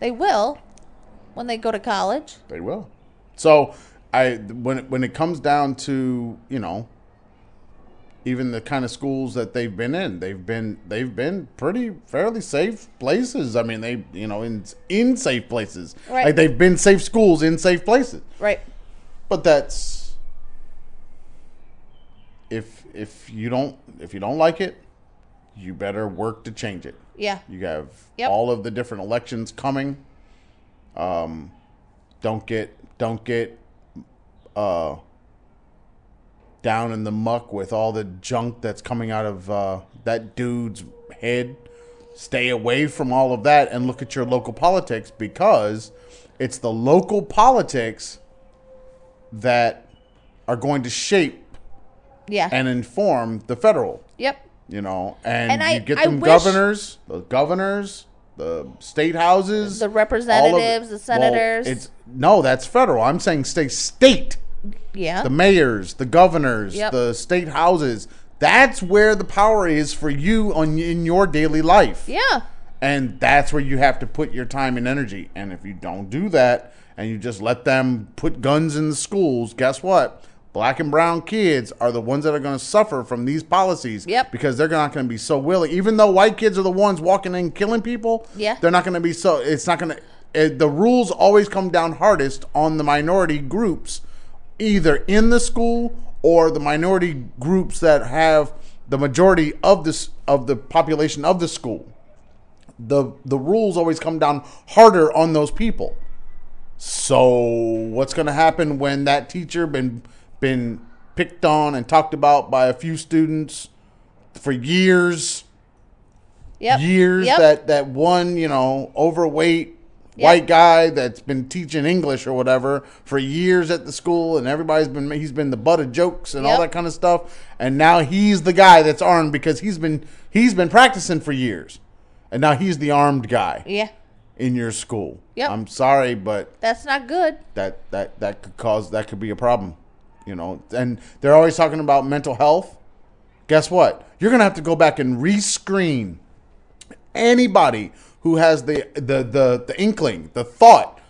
They will when they go to college. They will. So I when it, when it comes down to you know even the kind of schools that they've been in, they've been they've been pretty fairly safe places. I mean, they you know in in safe places. Right. Like they've been safe schools in safe places. Right. But that's if if you don't if you don't like it, you better work to change it. Yeah. You have Yep. all of the different elections coming. Um, don't get don't get uh, down in the muck with all the junk that's coming out of uh, that dude's head. Stay away from all of that and look at your local politics because it's the local politics that are going to shape Yeah. and inform the federal yep. You know, and, And I- you get them governors, the governors, the state houses, The of representatives, the well, senators. it's no, that's federal. I'm saying state, state, Yeah. the mayors, the governors, Yep. the state houses. That's where the power is for you on in your daily life. yeah. And that's where you have to put your time and energy. And if you don't do that and you just let them put guns in the schools, guess what? Black and brown kids are the ones that are going to suffer from these policies Yep. because they're not going to be so willing. Even though white kids are the ones walking in killing people, Yeah. they're not going to be so. It's not going to. The rules always come down hardest on the minority groups, either in the school or the minority groups that have the majority of this of the population of the school the the rules always come down harder on those people. So what's going to happen when that teacher been been picked on and talked about by a few students for years, Yep. years Yep. that that one, you know, overweight white guy that's been teaching English or whatever for years at the school and everybody's been he's been the butt of jokes and all that kind of stuff and now he's the guy that's armed because he's been he's been practicing for years. And now he's the armed guy Yeah. in your school. Yeah. I'm sorry, but That's not good. that that that could cause that could be a problem. You know, and they're always talking about mental health. Guess what? You're gonna have to go back and rescreen anybody who has the the the, the inkling, the thought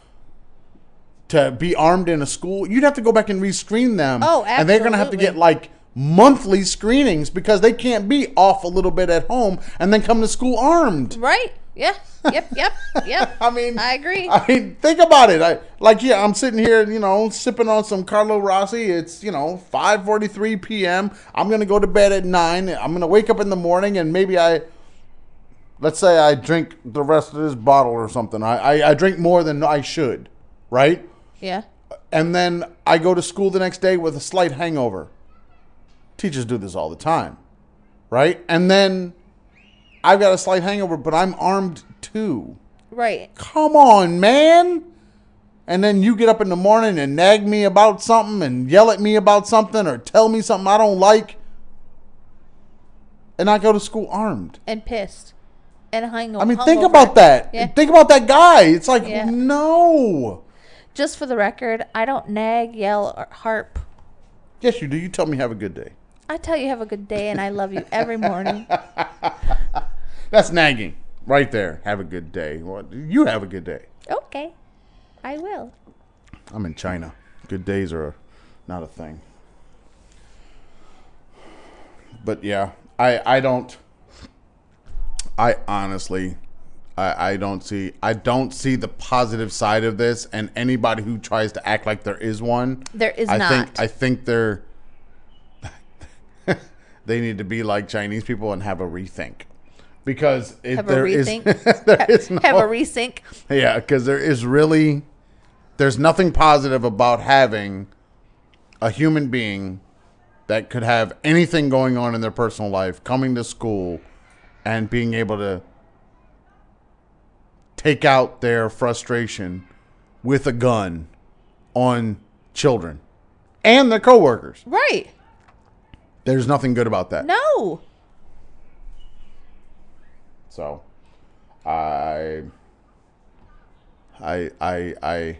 to be armed in a school. You'd have to go back and rescreen them. Oh, And they're gonna have to get like monthly screenings because they can't be off a little bit at home and then come to school armed. Right. Yeah. Yep. Yep. Yep. I mean, I agree. I mean, think about it. I like, yeah, I'm sitting here, you know, sipping on some Carlo Rossi. It's you know 5:43 p.m. I'm gonna go to bed at nine. I'm gonna wake up in the morning and maybe I, let's say I drink the rest of this bottle or something. I I, I drink more than I should, right? yeah. And then I go to school the next day with a slight hangover. Teachers do this all the time, right? And then I've got a slight hangover, but I'm armed too. Right. Come on, man. And then you get up in the morning and nag me about something and yell at me about something or tell me something I don't like. And I go to school armed. And pissed. And hung. I mean, think about that. Yeah. Think about that guy. It's like, Yeah. no. Just for the record, I don't nag, yell, or harp. Yes, you do. You tell me have a good day. I tell you have a good day, and I love you every morning. That's nagging right there. Have a good day. Well, you have a good day. Okay, I will. I'm in China. Good days are not a thing. But yeah, I I don't. I honestly, I I don't see I don't see the positive side of this, and anybody who tries to act like there is one, There is I not. think I think they're. They need to be like Chinese people and have a rethink. because it, Have a there is rethink. is no, Have a resync. yeah, because there is really there's nothing positive about having a human being that could have anything going on in their personal life coming to school and being able to take out their frustration with a gun on children and their coworkers. Right. There's nothing good about that. No. So, I, I, I, I,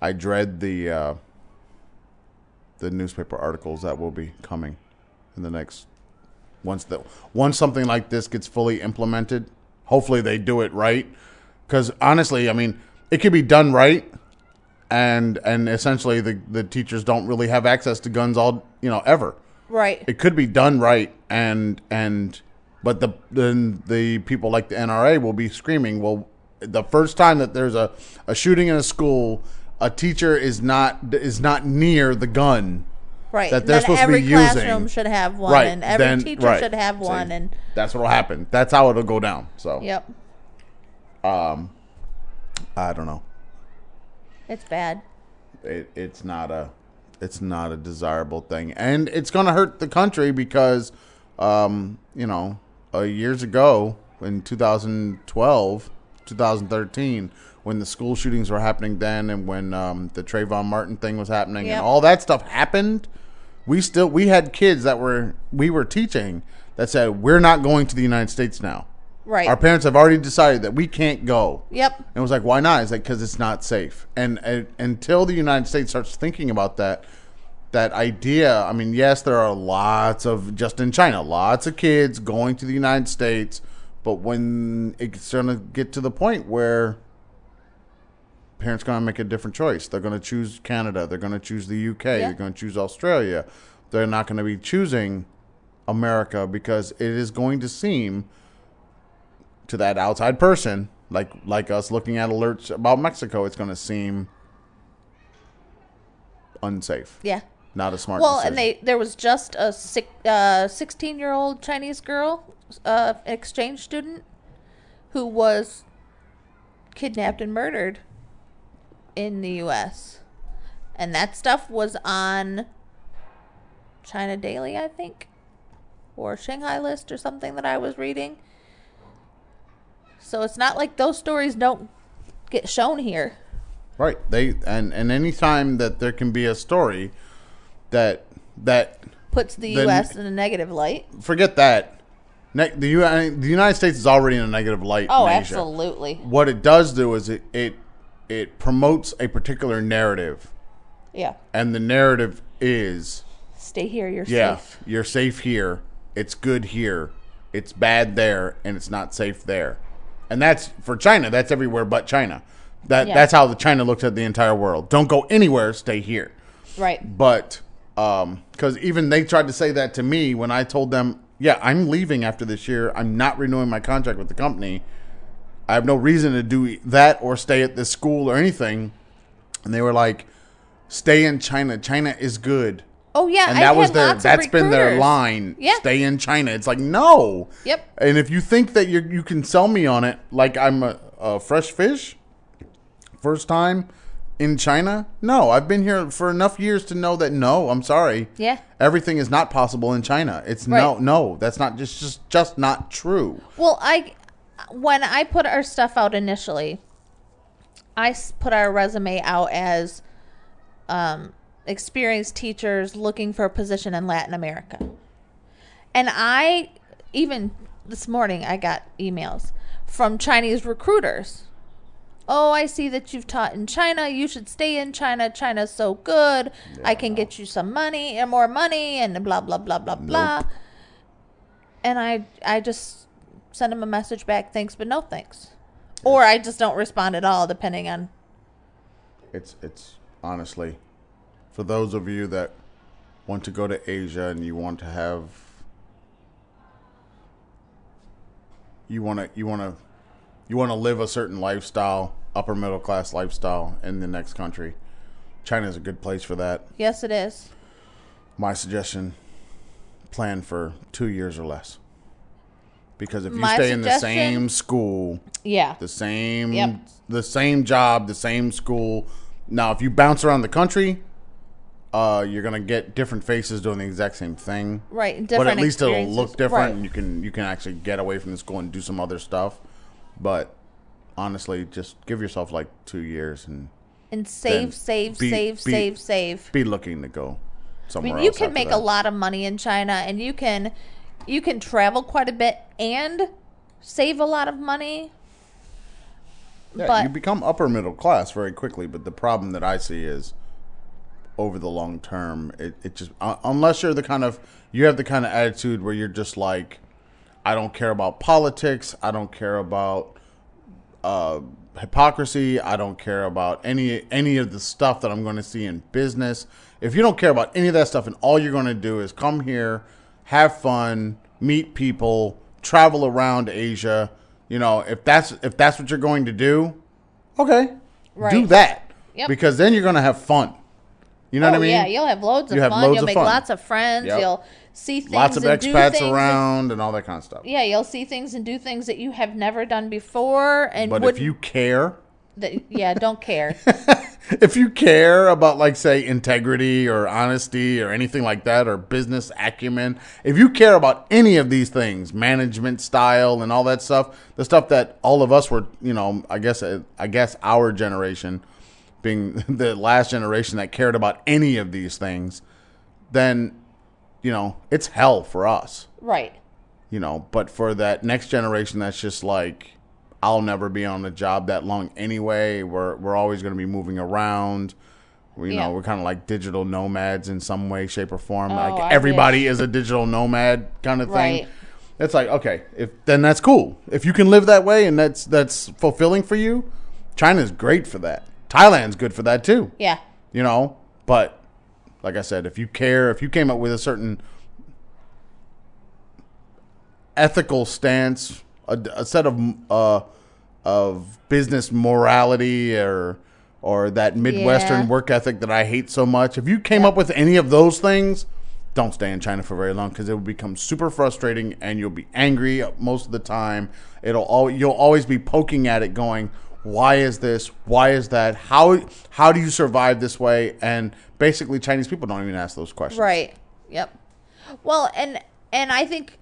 I dread the uh, the newspaper articles that will be coming in the next once the once something like this gets fully implemented. Hopefully, they do it right. Because honestly, I mean, it could be done right, and and essentially the the teachers don't really have access to guns all you know ever Right. it could be done right and and but the then the people like the NRA will be screaming well the first time that there's a, a shooting in a school a teacher is not is not near the gun Right. that they're then supposed to every be classroom using. should have one, right and every then- teacher right. should have See, one, and that's what'll happen that's how it'll go down so yep, Um, I don't know it's bad. it, it's not a it's not a desirable thing and it's going to hurt the country because um, you know uh, years ago in 2012 2013 when the school shootings were happening then and when um, the Trayvon Martin thing was happening Yep. and all that stuff happened we still we had kids that were we were teaching that said we're not going to the United States now Right. our parents have already decided that we can't go yep. and it was like, why not? It's like because it's not safe. And, and until the United States starts thinking about that, that idea. I mean, yes, there are lots of just in China, lots of kids going to the United States, but when it's going to get to the point where parents going to make a different choice, they're going to choose Canada, they're going to choose the UK, they're going to choose Australia. They're not going to be choosing America because it is going to seem to that outside person, like like us looking at alerts about Mexico, it's going to seem unsafe. Yeah. Not a smart. Well, decision. and they there was just a six, uh, 16 year old Chinese girl, uh, exchange student, who was kidnapped and murdered in the U.S. And that stuff was on China Daily, I think, or Shanghaiist or something that I was reading. So it's not like those stories don't get shown here. right. They and and anytime that there can be a story that that Puts the Then- U.S. in a negative light. forget that. Ne- the U- the United States is already in a negative light. Oh, absolutely. What it does do is it it it promotes a particular narrative, Yeah. and the narrative is Stay here. You're Yeah, safe. you're safe here. It's good here. It's bad there, and it's not safe there. And that's for China. That's everywhere but China. That Yeah. that's how the China looks at the entire world. Don't go anywhere. Stay here. Right. But um, because even they tried to say that to me when I told them, "Yeah, I'm leaving after this year. I'm not renewing my contract with the company. I have no reason to do that or stay at this school or anything." And they were like, "Stay in China. China is good." Oh yeah, and I've that was their that's been their line Yeah. stay in china it's like no Yep. and if you think that you you can sell me on it like i'm a, a fresh fish first time in china no i've been here for enough years to know that no i'm sorry Yeah. everything is not possible in china it's no Right. no that's not just just just not true Well, I when I put our stuff out initially, I put our resume out as um, experienced teachers looking for a position in Latin America, and I even this morning I got emails from Chinese recruiters. Oh, I see that you've taught in China. You should stay in China. China's so good. I can get you some money and more money and blah blah blah blah blah. And I I just send them a message back, thanks but no thanks. Or I just don't respond at all depending on it's it's honestly for those of you that want to go to Asia and you want to have you want to you want to you want to live a certain lifestyle, upper middle class lifestyle in the next country. China is a good place for that. Yes it is. My suggestion plan for 2 years or less. Because if you My stay in the same school, Yeah. the same Yep. the same job, the same school. Now, if you bounce around the country, uh, you're gonna get different faces doing the exact same thing. Right, but at least it'll look different, Right. and you can you can actually get away from the school and do some other stuff. But honestly, just give yourself like two years and And save, save, be- save, be- save, save. be looking to go I somewhere mean, you can make that. a lot of money in China, and you can you can travel quite a bit and save a lot of money. Yeah, but you become upper middle class very quickly, but the problem that I see is over the long term, it, it just uh, unless you're the kind of you have the kind of attitude where you're just like, I don't care about politics, I don't care about uh, hypocrisy, I don't care about any any of the stuff that I'm going to see in business. If you don't care about any of that stuff, and all you're going to do is come here, have fun, meet people, travel around Asia. You know, if that's if that's what you're going to do, okay, do that. Yep. Because then you're going to have fun. You know oh what I mean? yeah, you'll have loads of You have fun. loads you'll of make fun. lots of friends. Yep. You'll see things. Lots of and do expats around and all that kind of stuff. yeah, you'll see things and do things that you have never done before, and But if you care, that, yeah, don't care. if you care about like say integrity or honesty or anything like that or business acumen if you care about any of these things management style and all that stuff the stuff that all of us were you know i guess i guess our generation being the last generation that cared about any of these things then you know it's hell for us right. you know but for that next generation that's just like i'll never be on a job that long anyway we're we're always going to be moving around We- you Yeah. know we're kind of like digital nomads in some way shape or form Oh, like I everybody wish. is a digital nomad kind of thing Right. it's like okay if then that's cool if you can live that way and that's that's fulfilling for you china's great for that thailand's good for that too Yeah. you know but like i said if you care if you came up with a certain ethical stance a, a set of uh, of business morality or or that midwestern Yeah. work ethic that i hate so much if you came up with any of those things don't stay in china for very long because it will become super frustrating and you'll be angry most of the time it'll all you'll always be poking at it going why is this why is that how how do you survive this way and basically chinese people don't even ask those questions Right. Yep. Well, and and I think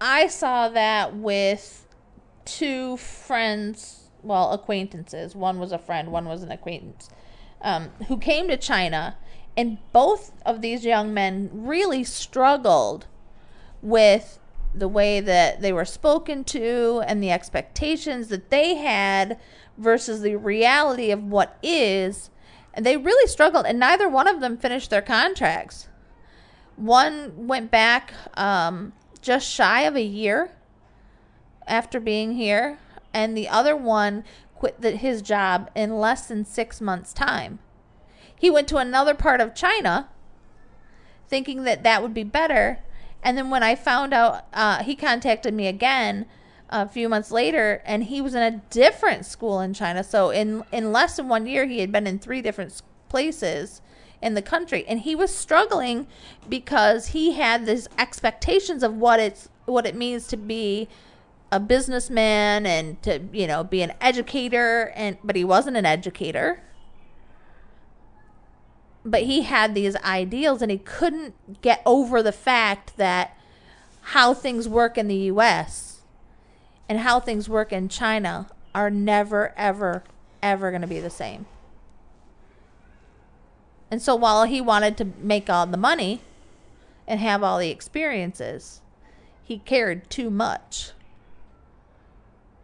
I saw that with two friends, well, acquaintances. One was a friend, one was an acquaintance, um, who came to China, and both of these young men really struggled with the way that they were spoken to and the expectations that they had versus the reality of what is. And they really struggled, and neither one of them finished their contracts. One went back um, just shy of a year after being here, and the other one quit the, his job in less than six months' time. He went to another part of China thinking that that would be better. And then when I found out, uh, he contacted me again a few months later, and he was in a different school in China. So in in less than one year, he had been in three different places in the country, and he was struggling because he had these expectations of what it's what it means to be a businessman and to you know be an educator, and but he wasn't an educator but he had these ideals and he couldn't get over the fact that how things work in the US and how things work in China are never ever ever going to be the same. And so while he wanted to make all the money and have all the experiences, he cared too much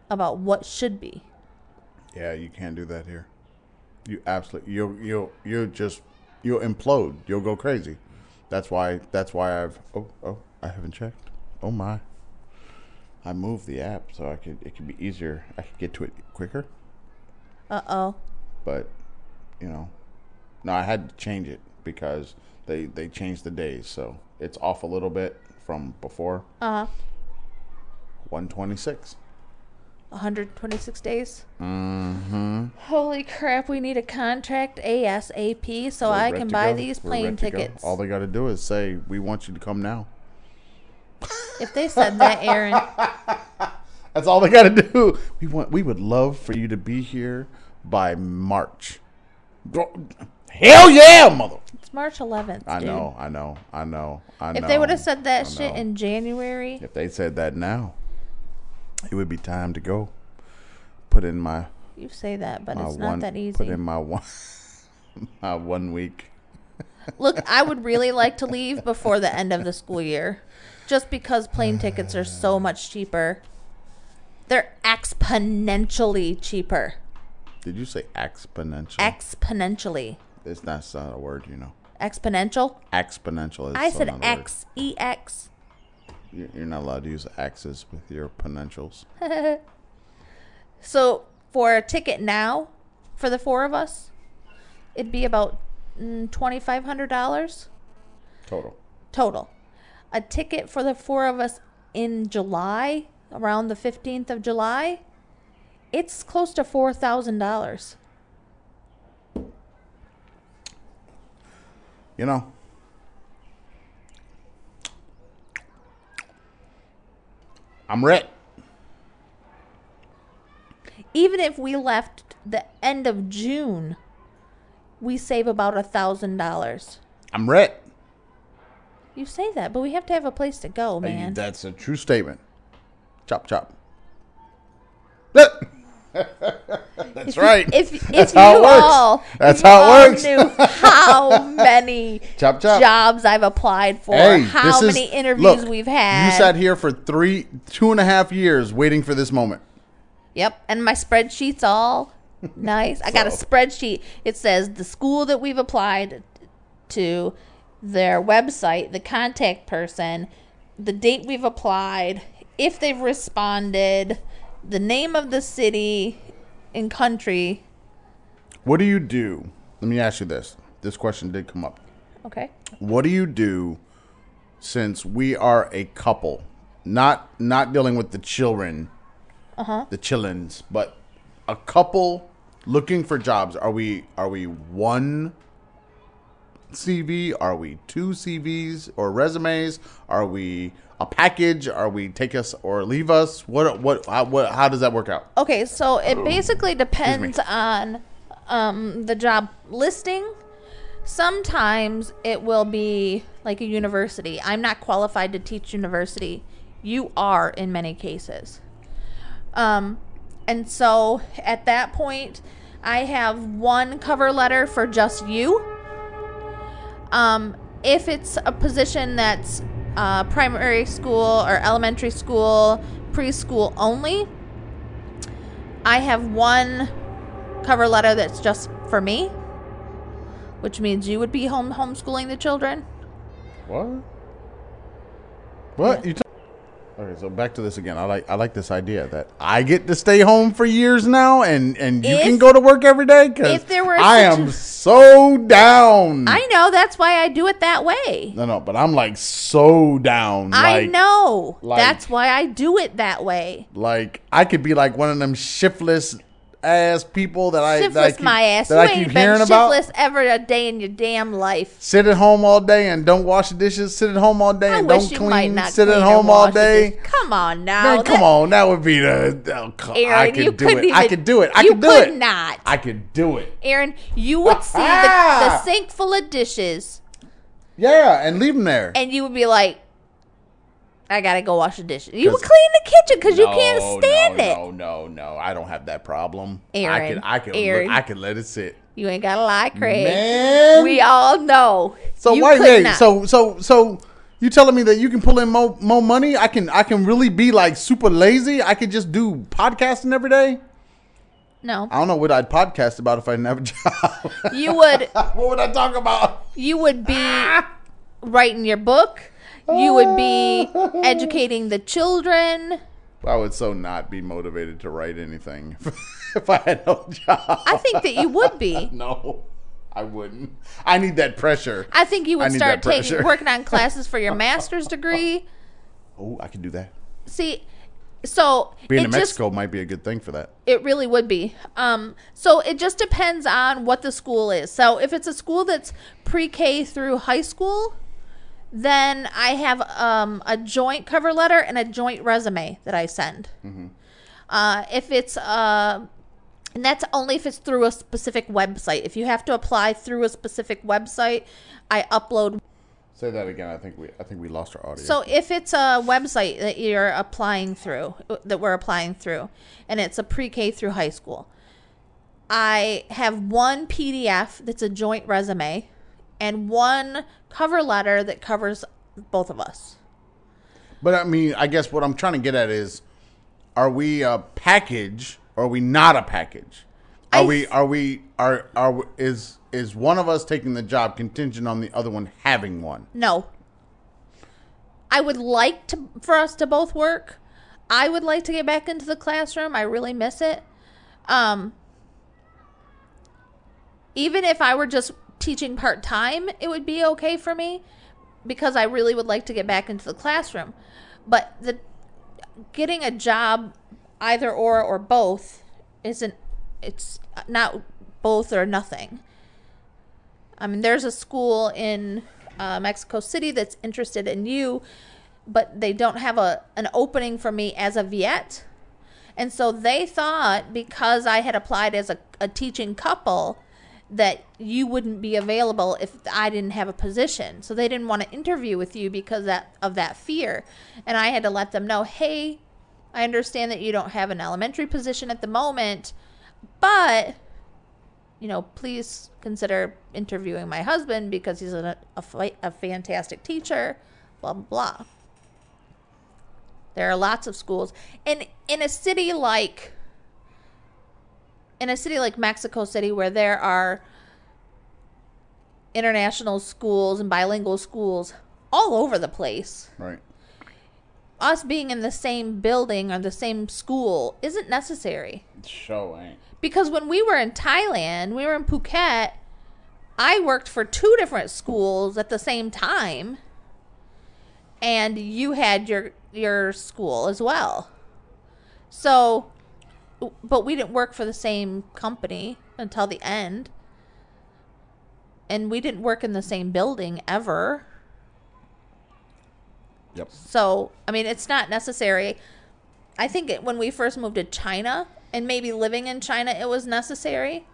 about what should be. Yeah, you can't do that here. You absolutely you'll you'll you'll just you'll implode. You'll go crazy. That's why that's why I've oh oh I haven't checked. Oh my. I moved the app so I could it could be easier. I could get to it quicker. Uh-oh. But you know, no, I had to change it because they they changed the days, so it's off a little bit from before. Uh-huh. One twenty six. 126 days. Mm-hmm. Holy crap, we need a contract ASAP so I can buy these plane tickets. All they got to do is say, "We want you to come now." If they said that, Aaron, That's all they got to do. We want. We would love for you to be here by March. Hell yeah, mother! it's March 11th. I dude. know. I know. I know. I know. If they would have said that I shit know. in January, if they said that now, it would be time to go. Put in my you say that, but it's one. not that easy. Put in my one. my one week. Look, I would really like to leave before the end of the school year, just because plane tickets are so much cheaper. They're exponentially cheaper. Did you say exponential? Exponentially. it's not, it's not a word, you know. Exponential? Exponential. Is I said not a word. X E X. You- You're not allowed to use axes with your potentials. So for a ticket now, for the four of us, it'd be about mm, twenty five hundred dollars Total. total. A ticket for the four of us in July, around the fifteenth of July, it's close to four thousand dollars. You know. I'm ready. Even if we left the end of June, we save about a thousand dollars. I'm ready. You say that, but we have to have a place to go, man. That's a true statement. Chop chop. That's right. If if That's you how it works. all, That's if how it works. knew how many Chop, chop. jobs I've applied for, Hey, how this is- many interviews look, we've had. You sat here for three, two and a half years waiting for this moment. Yep, and my spreadsheet's all nice. I got a spreadsheet. It says the school that we've applied to, their website, the contact person, the date we've applied, if they've responded, the name of the city and country. What do you do? Let me ask you this. This question did come up. Okay. What do you do since we are a couple? Not not dealing with the children, uh-huh. the chillins, but a couple looking for jobs. Are we are we one CV? Are we two CVs or resumes? Are we a package? Are we take us or leave us? What what how, what how does that work out? Okay, so it basically depends on um, the job listing. Sometimes it will be like a university. I'm not qualified to teach university. You are in many cases. Um, and so at that point, I have one cover letter for just you. Um, if it's a position that's uh, primary school or elementary school, preschool only, I have one cover letter that's just for me, which means you would be home homeschooling the children. What? What you? T- okay, so back to this again. I like I like this idea that I get to stay home for years now, and and you can go to work every day. Because if there were I am so down. I know that's why I do it that way. no, no, but I'm like so down. I like, know. like- that's why I do it that way. Like I could be like one of them shiftless ass people that I that I keep, my ass. that You I ain't keep been hearing about. ever a day in your damn life. Sit at home all day and don't wash the dishes. Sit at home all day I and don't clean. Sit clean at home all day. Come on now. Man, come on, that would be the. oh, co- I could do it. I could do it. I could do could it. not. I could do it. Aaron, you would see the, the ah! sink full of dishes, Yeah, and leave them there. and you would be like, "I gotta go wash the dishes." You would clean the kitchen because you can't stand no, it. No, no, no. I don't have that problem. I Aaron, I could, Aaron. I could let it sit. You ain't gotta lie, Craig. Man. We all know. So you wait. not. So, so, so. You telling me that you can pull in more, more money? I can I can really be like super lazy. I could just do podcasting every day. no, I don't know what I'd podcast about if I didn't have a job. you would what would I talk about? you would be writing your book. You would be educating the children. I would so not be motivated to write anything if I had no job. I think that you would be. no, I wouldn't. I need that pressure. I think you would start taking working on classes for your master's degree. Oh, I can do that. See, so Being in just Mexico might be a good thing for that. It really would be. Um, so it just depends on what the school is. So if it's a school that's pre-K through high school, Then I have um, a joint cover letter and a joint resume that I send. Uh, if it's uh, and that's only if it's through a specific website. If you have to apply through a specific website, I upload. Say that again. I think we I think we lost our audio. So if it's a website that you're applying through, that we're applying through, and it's a pre-K through high school, I have one PDF that's a joint resume, and one cover letter that covers both of us. But I mean, I guess what I'm trying to get at is, are we a package or are we not a package? Are I we? Are we? Are are is is one of us taking the job contingent on the other one having one? No. I would like to for us to both work. I would like to get back into the classroom. I really miss it. Um even if I were just teaching part-time, it would be okay for me because I really would like to get back into the classroom. But the getting a job either or or both isn't it's not both or nothing. I mean, there's a school in uh, Mexico City that's interested in you, but they don't have a an opening for me as of yet. And so they thought because I had applied as a, a teaching couple that you wouldn't be available if I didn't have a position. So they didn't want to interview with you because that of that fear. And I had to let them know, "Hey, I understand that you don't have an elementary position at the moment, but you know, please consider interviewing my husband because he's a, a, a fantastic teacher, blah, blah, blah. There are lots of schools. And in a city like, in a city like Mexico City where there are international schools and bilingual schools all over the place, Right. us being in the same building or the same school isn't necessary. Show ain't. Because when we were in Thailand, we were in Phuket, I worked for two different schools at the same time. And you had your your school as well. So but we didn't work for the same company until the end. And we didn't work in the same building ever. Yep. So, I mean, it's not necessary. I think it, when we first moved to China and maybe living in China, it was necessary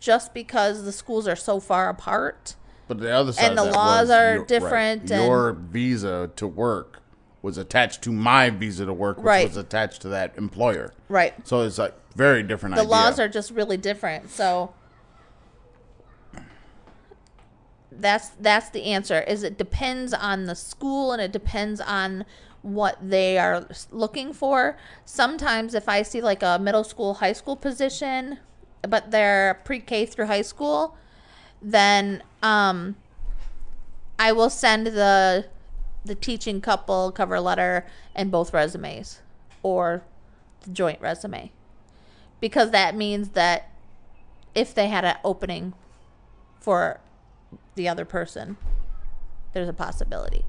just because the schools are so far apart. But the other side And the laws are right. different and- Your visa to work was attached to my visa to work, which Right. was attached to that employer. Right. So it's like very different. The idea. laws are just really different. So that's that's the answer is it depends on the school and it depends on what they are looking for sometimes if i see like a middle school high school position but they're pre-k through high school then um i will send the the teaching couple cover letter and both resumes or the joint resume because that means that if they had an opening for the other person, there's a possibility.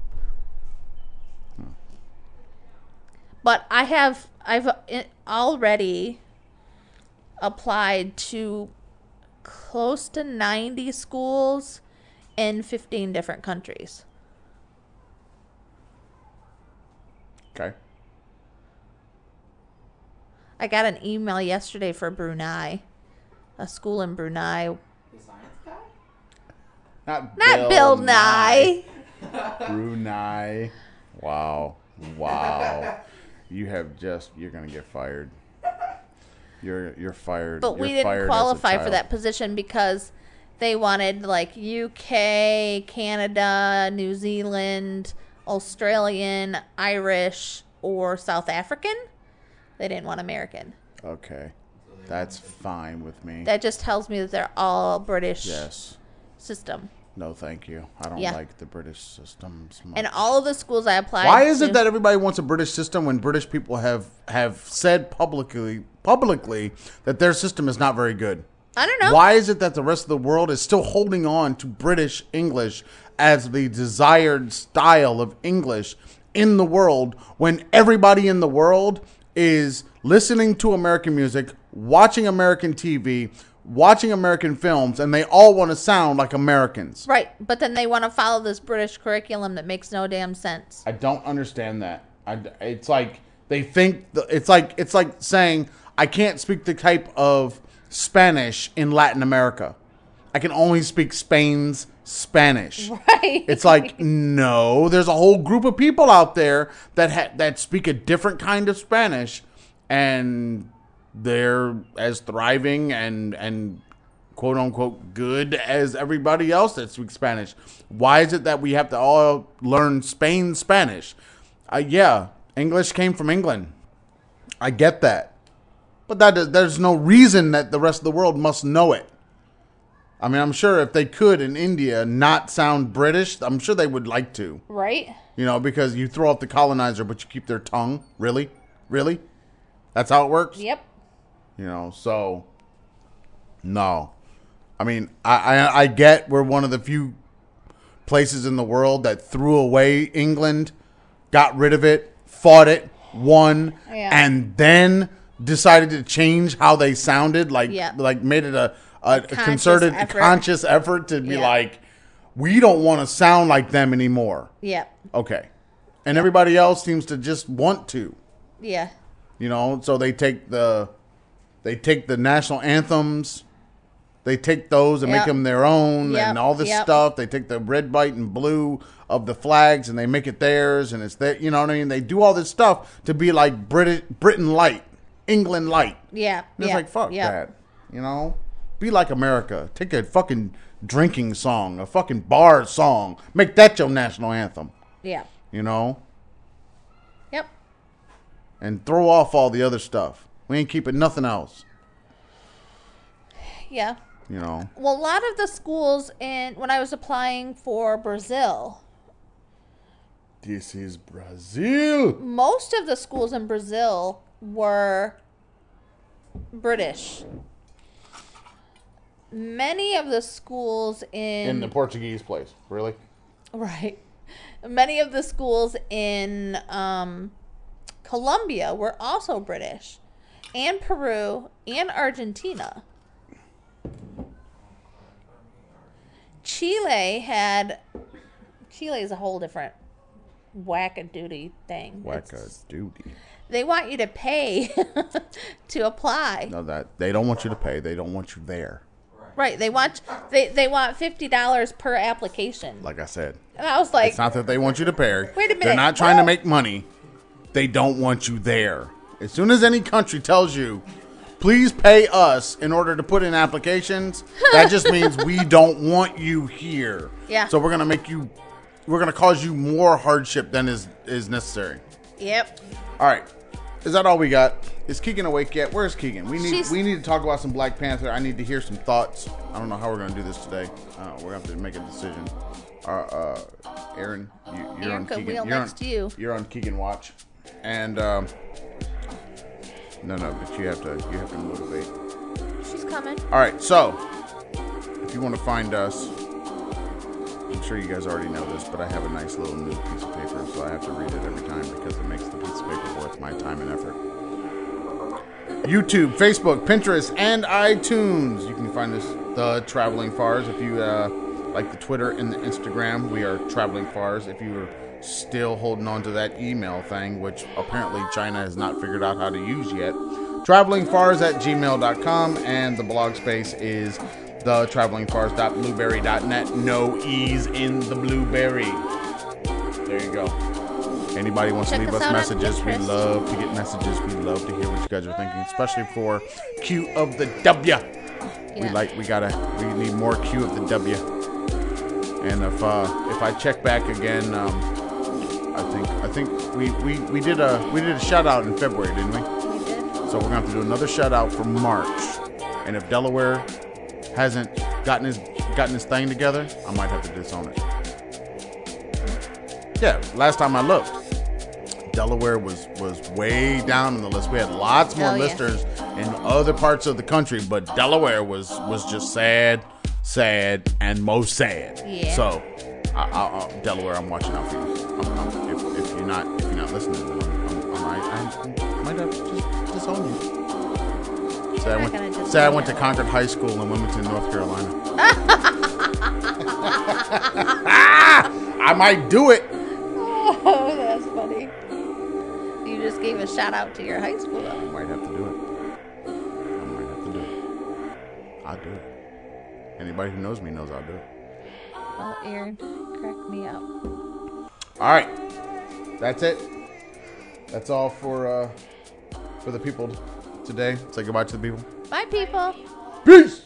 But I have I've eh, already applied to close to 90 schools in 15 different countries. Okay. I got an email yesterday for Brunei, a school in Brunei. The science guy? Not, Not Bill Nye. Brunei. Wow. Wow. you have just you're gonna get fired. You're you're fired. But we You're fired didn't as a qualify for child. that position because they wanted like UK, Canada, New Zealand, Australian, Irish, or South African. They didn't want American. Okay. That's fine with me. That just tells me that they're all British yes. system. No, thank you. I don't Yeah. like the British systems. Much. And all of the schools I applied Why is to- it that everybody wants a British system when British people have have said publicly publicly that their system is not very good? I don't know. Why is it that the rest of the world is still holding on to British English as the desired style of English in the world when everybody in the world is listening to American music, watching American TV, watching American films and they all want to sound like Americans. Right, but then they want to follow this British curriculum that makes no damn sense. I don't understand that. I, it's like they think the, it's like it's like saying I can't speak the type of Spanish in Latin America. I can only speak Spain's Spanish. Right. It's like no, there's a whole group of people out there that ha- that speak a different kind of Spanish, and they're as thriving and and quote unquote good as everybody else that speaks Spanish. Why is it that we have to all learn Spain Spanish? Uh, yeah, English came from England. I get that, but that there's no reason that the rest of the world must know it. I mean, I'm sure if they could in India not sound British, I'm sure they would like to. right? You know, because you throw off the colonizer, but you keep their tongue. Really, really, that's how it works. Yep. You know, so no. I mean, I, I I get we're one of the few places in the world that threw away England, got rid of it, fought it, won, Yeah. and then decided to change how they sounded. Like Yeah. like made it a, a, conscious concerted effort. conscious effort to be Yeah. like, we don't want to sound like them anymore. Yep. Okay. And everybody else seems to just want to Yeah. you know so they take the they take the national anthems they take those and make them their own Yep, and all this yep. stuff they take the red white and blue of the flags and they make it theirs and it's that you know what i mean they do all this stuff to be like Brit- britain light england light Yeah. and it's like fuck yeah. that you know be like america take a fucking drinking song a fucking bar song make that your national anthem Yeah. you know Yep. and throw off all the other stuff we ain't keeping nothing else Yeah. you know Well, a lot of the schools in when I was applying for Brazil, This is Brazil. most of the schools in Brazil were British. Many of the schools in, In the Portuguese place, really? right, many of the schools in um, Colombia were also British, and Peru and Argentina. Chile had Chile is a whole different whack-a-doody thing. Whack a duty. They want you to pay to apply. No, that they don't want you to pay. They don't want you there. Right. They want they they want fifty dollars per application. Like I said, And I was like, it's not that they want you to pay. Wait a minute, They're not trying to make money. They don't want you there. As soon as any country tells you, please pay us in order to put in applications, that just means we don't want you here. Yeah. So we're gonna make you. We're gonna cause you more hardship than is is necessary. Yep. All right. Is that all we got? Is Keegan awake yet? Where's Keegan? We need She's- we need to talk about some Black Panther. I need to hear some thoughts. I don't know how we're gonna do this today. Uh, we're gonna have to make a decision. Uh, uh, Aaron, you, you're on Erica Keegan. You're next on, to you. You're on Keegan watch, and um, no, no, but you have to you have to motivate. She's coming. All right, so if you want to find us, I'm sure you guys already know this, but I have a nice little new piece of paper, so I have to read it every time because it makes the piece of paper worth my time and effort. YouTube, Facebook, Pinterest, and iTunes. You can find us, the Traveling Fars. If you uh, like the Twitter and the Instagram, we are Traveling Fars. If you are still holding on to that email thing, which apparently China has not figured out how to use yet, travelingfars at gmail.com, and the blog space is the travelingfars.blueberry.net. No E's in the blueberry. There you go. Anybody wants Check to leave us us messages, we love to get messages. We love to hear what you guys are thinking, especially for Q of the W. We like we gotta we need more Q of the W. And if uh if I check back again, um I think I think we, we, we did a we did a shout out in February, didn't we? We did. So we're gonna have to do another shout out for March. And if Delaware hasn't gotten his gotten his thing together, I might have to disown it. Yeah, last time I looked, Delaware was was way down on the list. We had lots more Oh, yeah. listeners in other parts of the country, but Delaware was was just sad, sad, and most sad. Yeah. So, I, I, I, Delaware, I'm watching out for you. I'm, I'm, if, if you're not if you're not listening, I'm, I'm, I'm, I, might have to just disown you. Say I went, say I went to. Concord High School in Wilmington, North Carolina. I might do it. Oh, that's funny. You just gave a shout out to your high school. I might have to do it. I might have to do it. I'll do it. Anybody who knows me knows I'll do it. Oh, Aaron, crack me up. All right, that's it. That's all for uh, for the people today. Say goodbye to the people. Bye, people. Peace.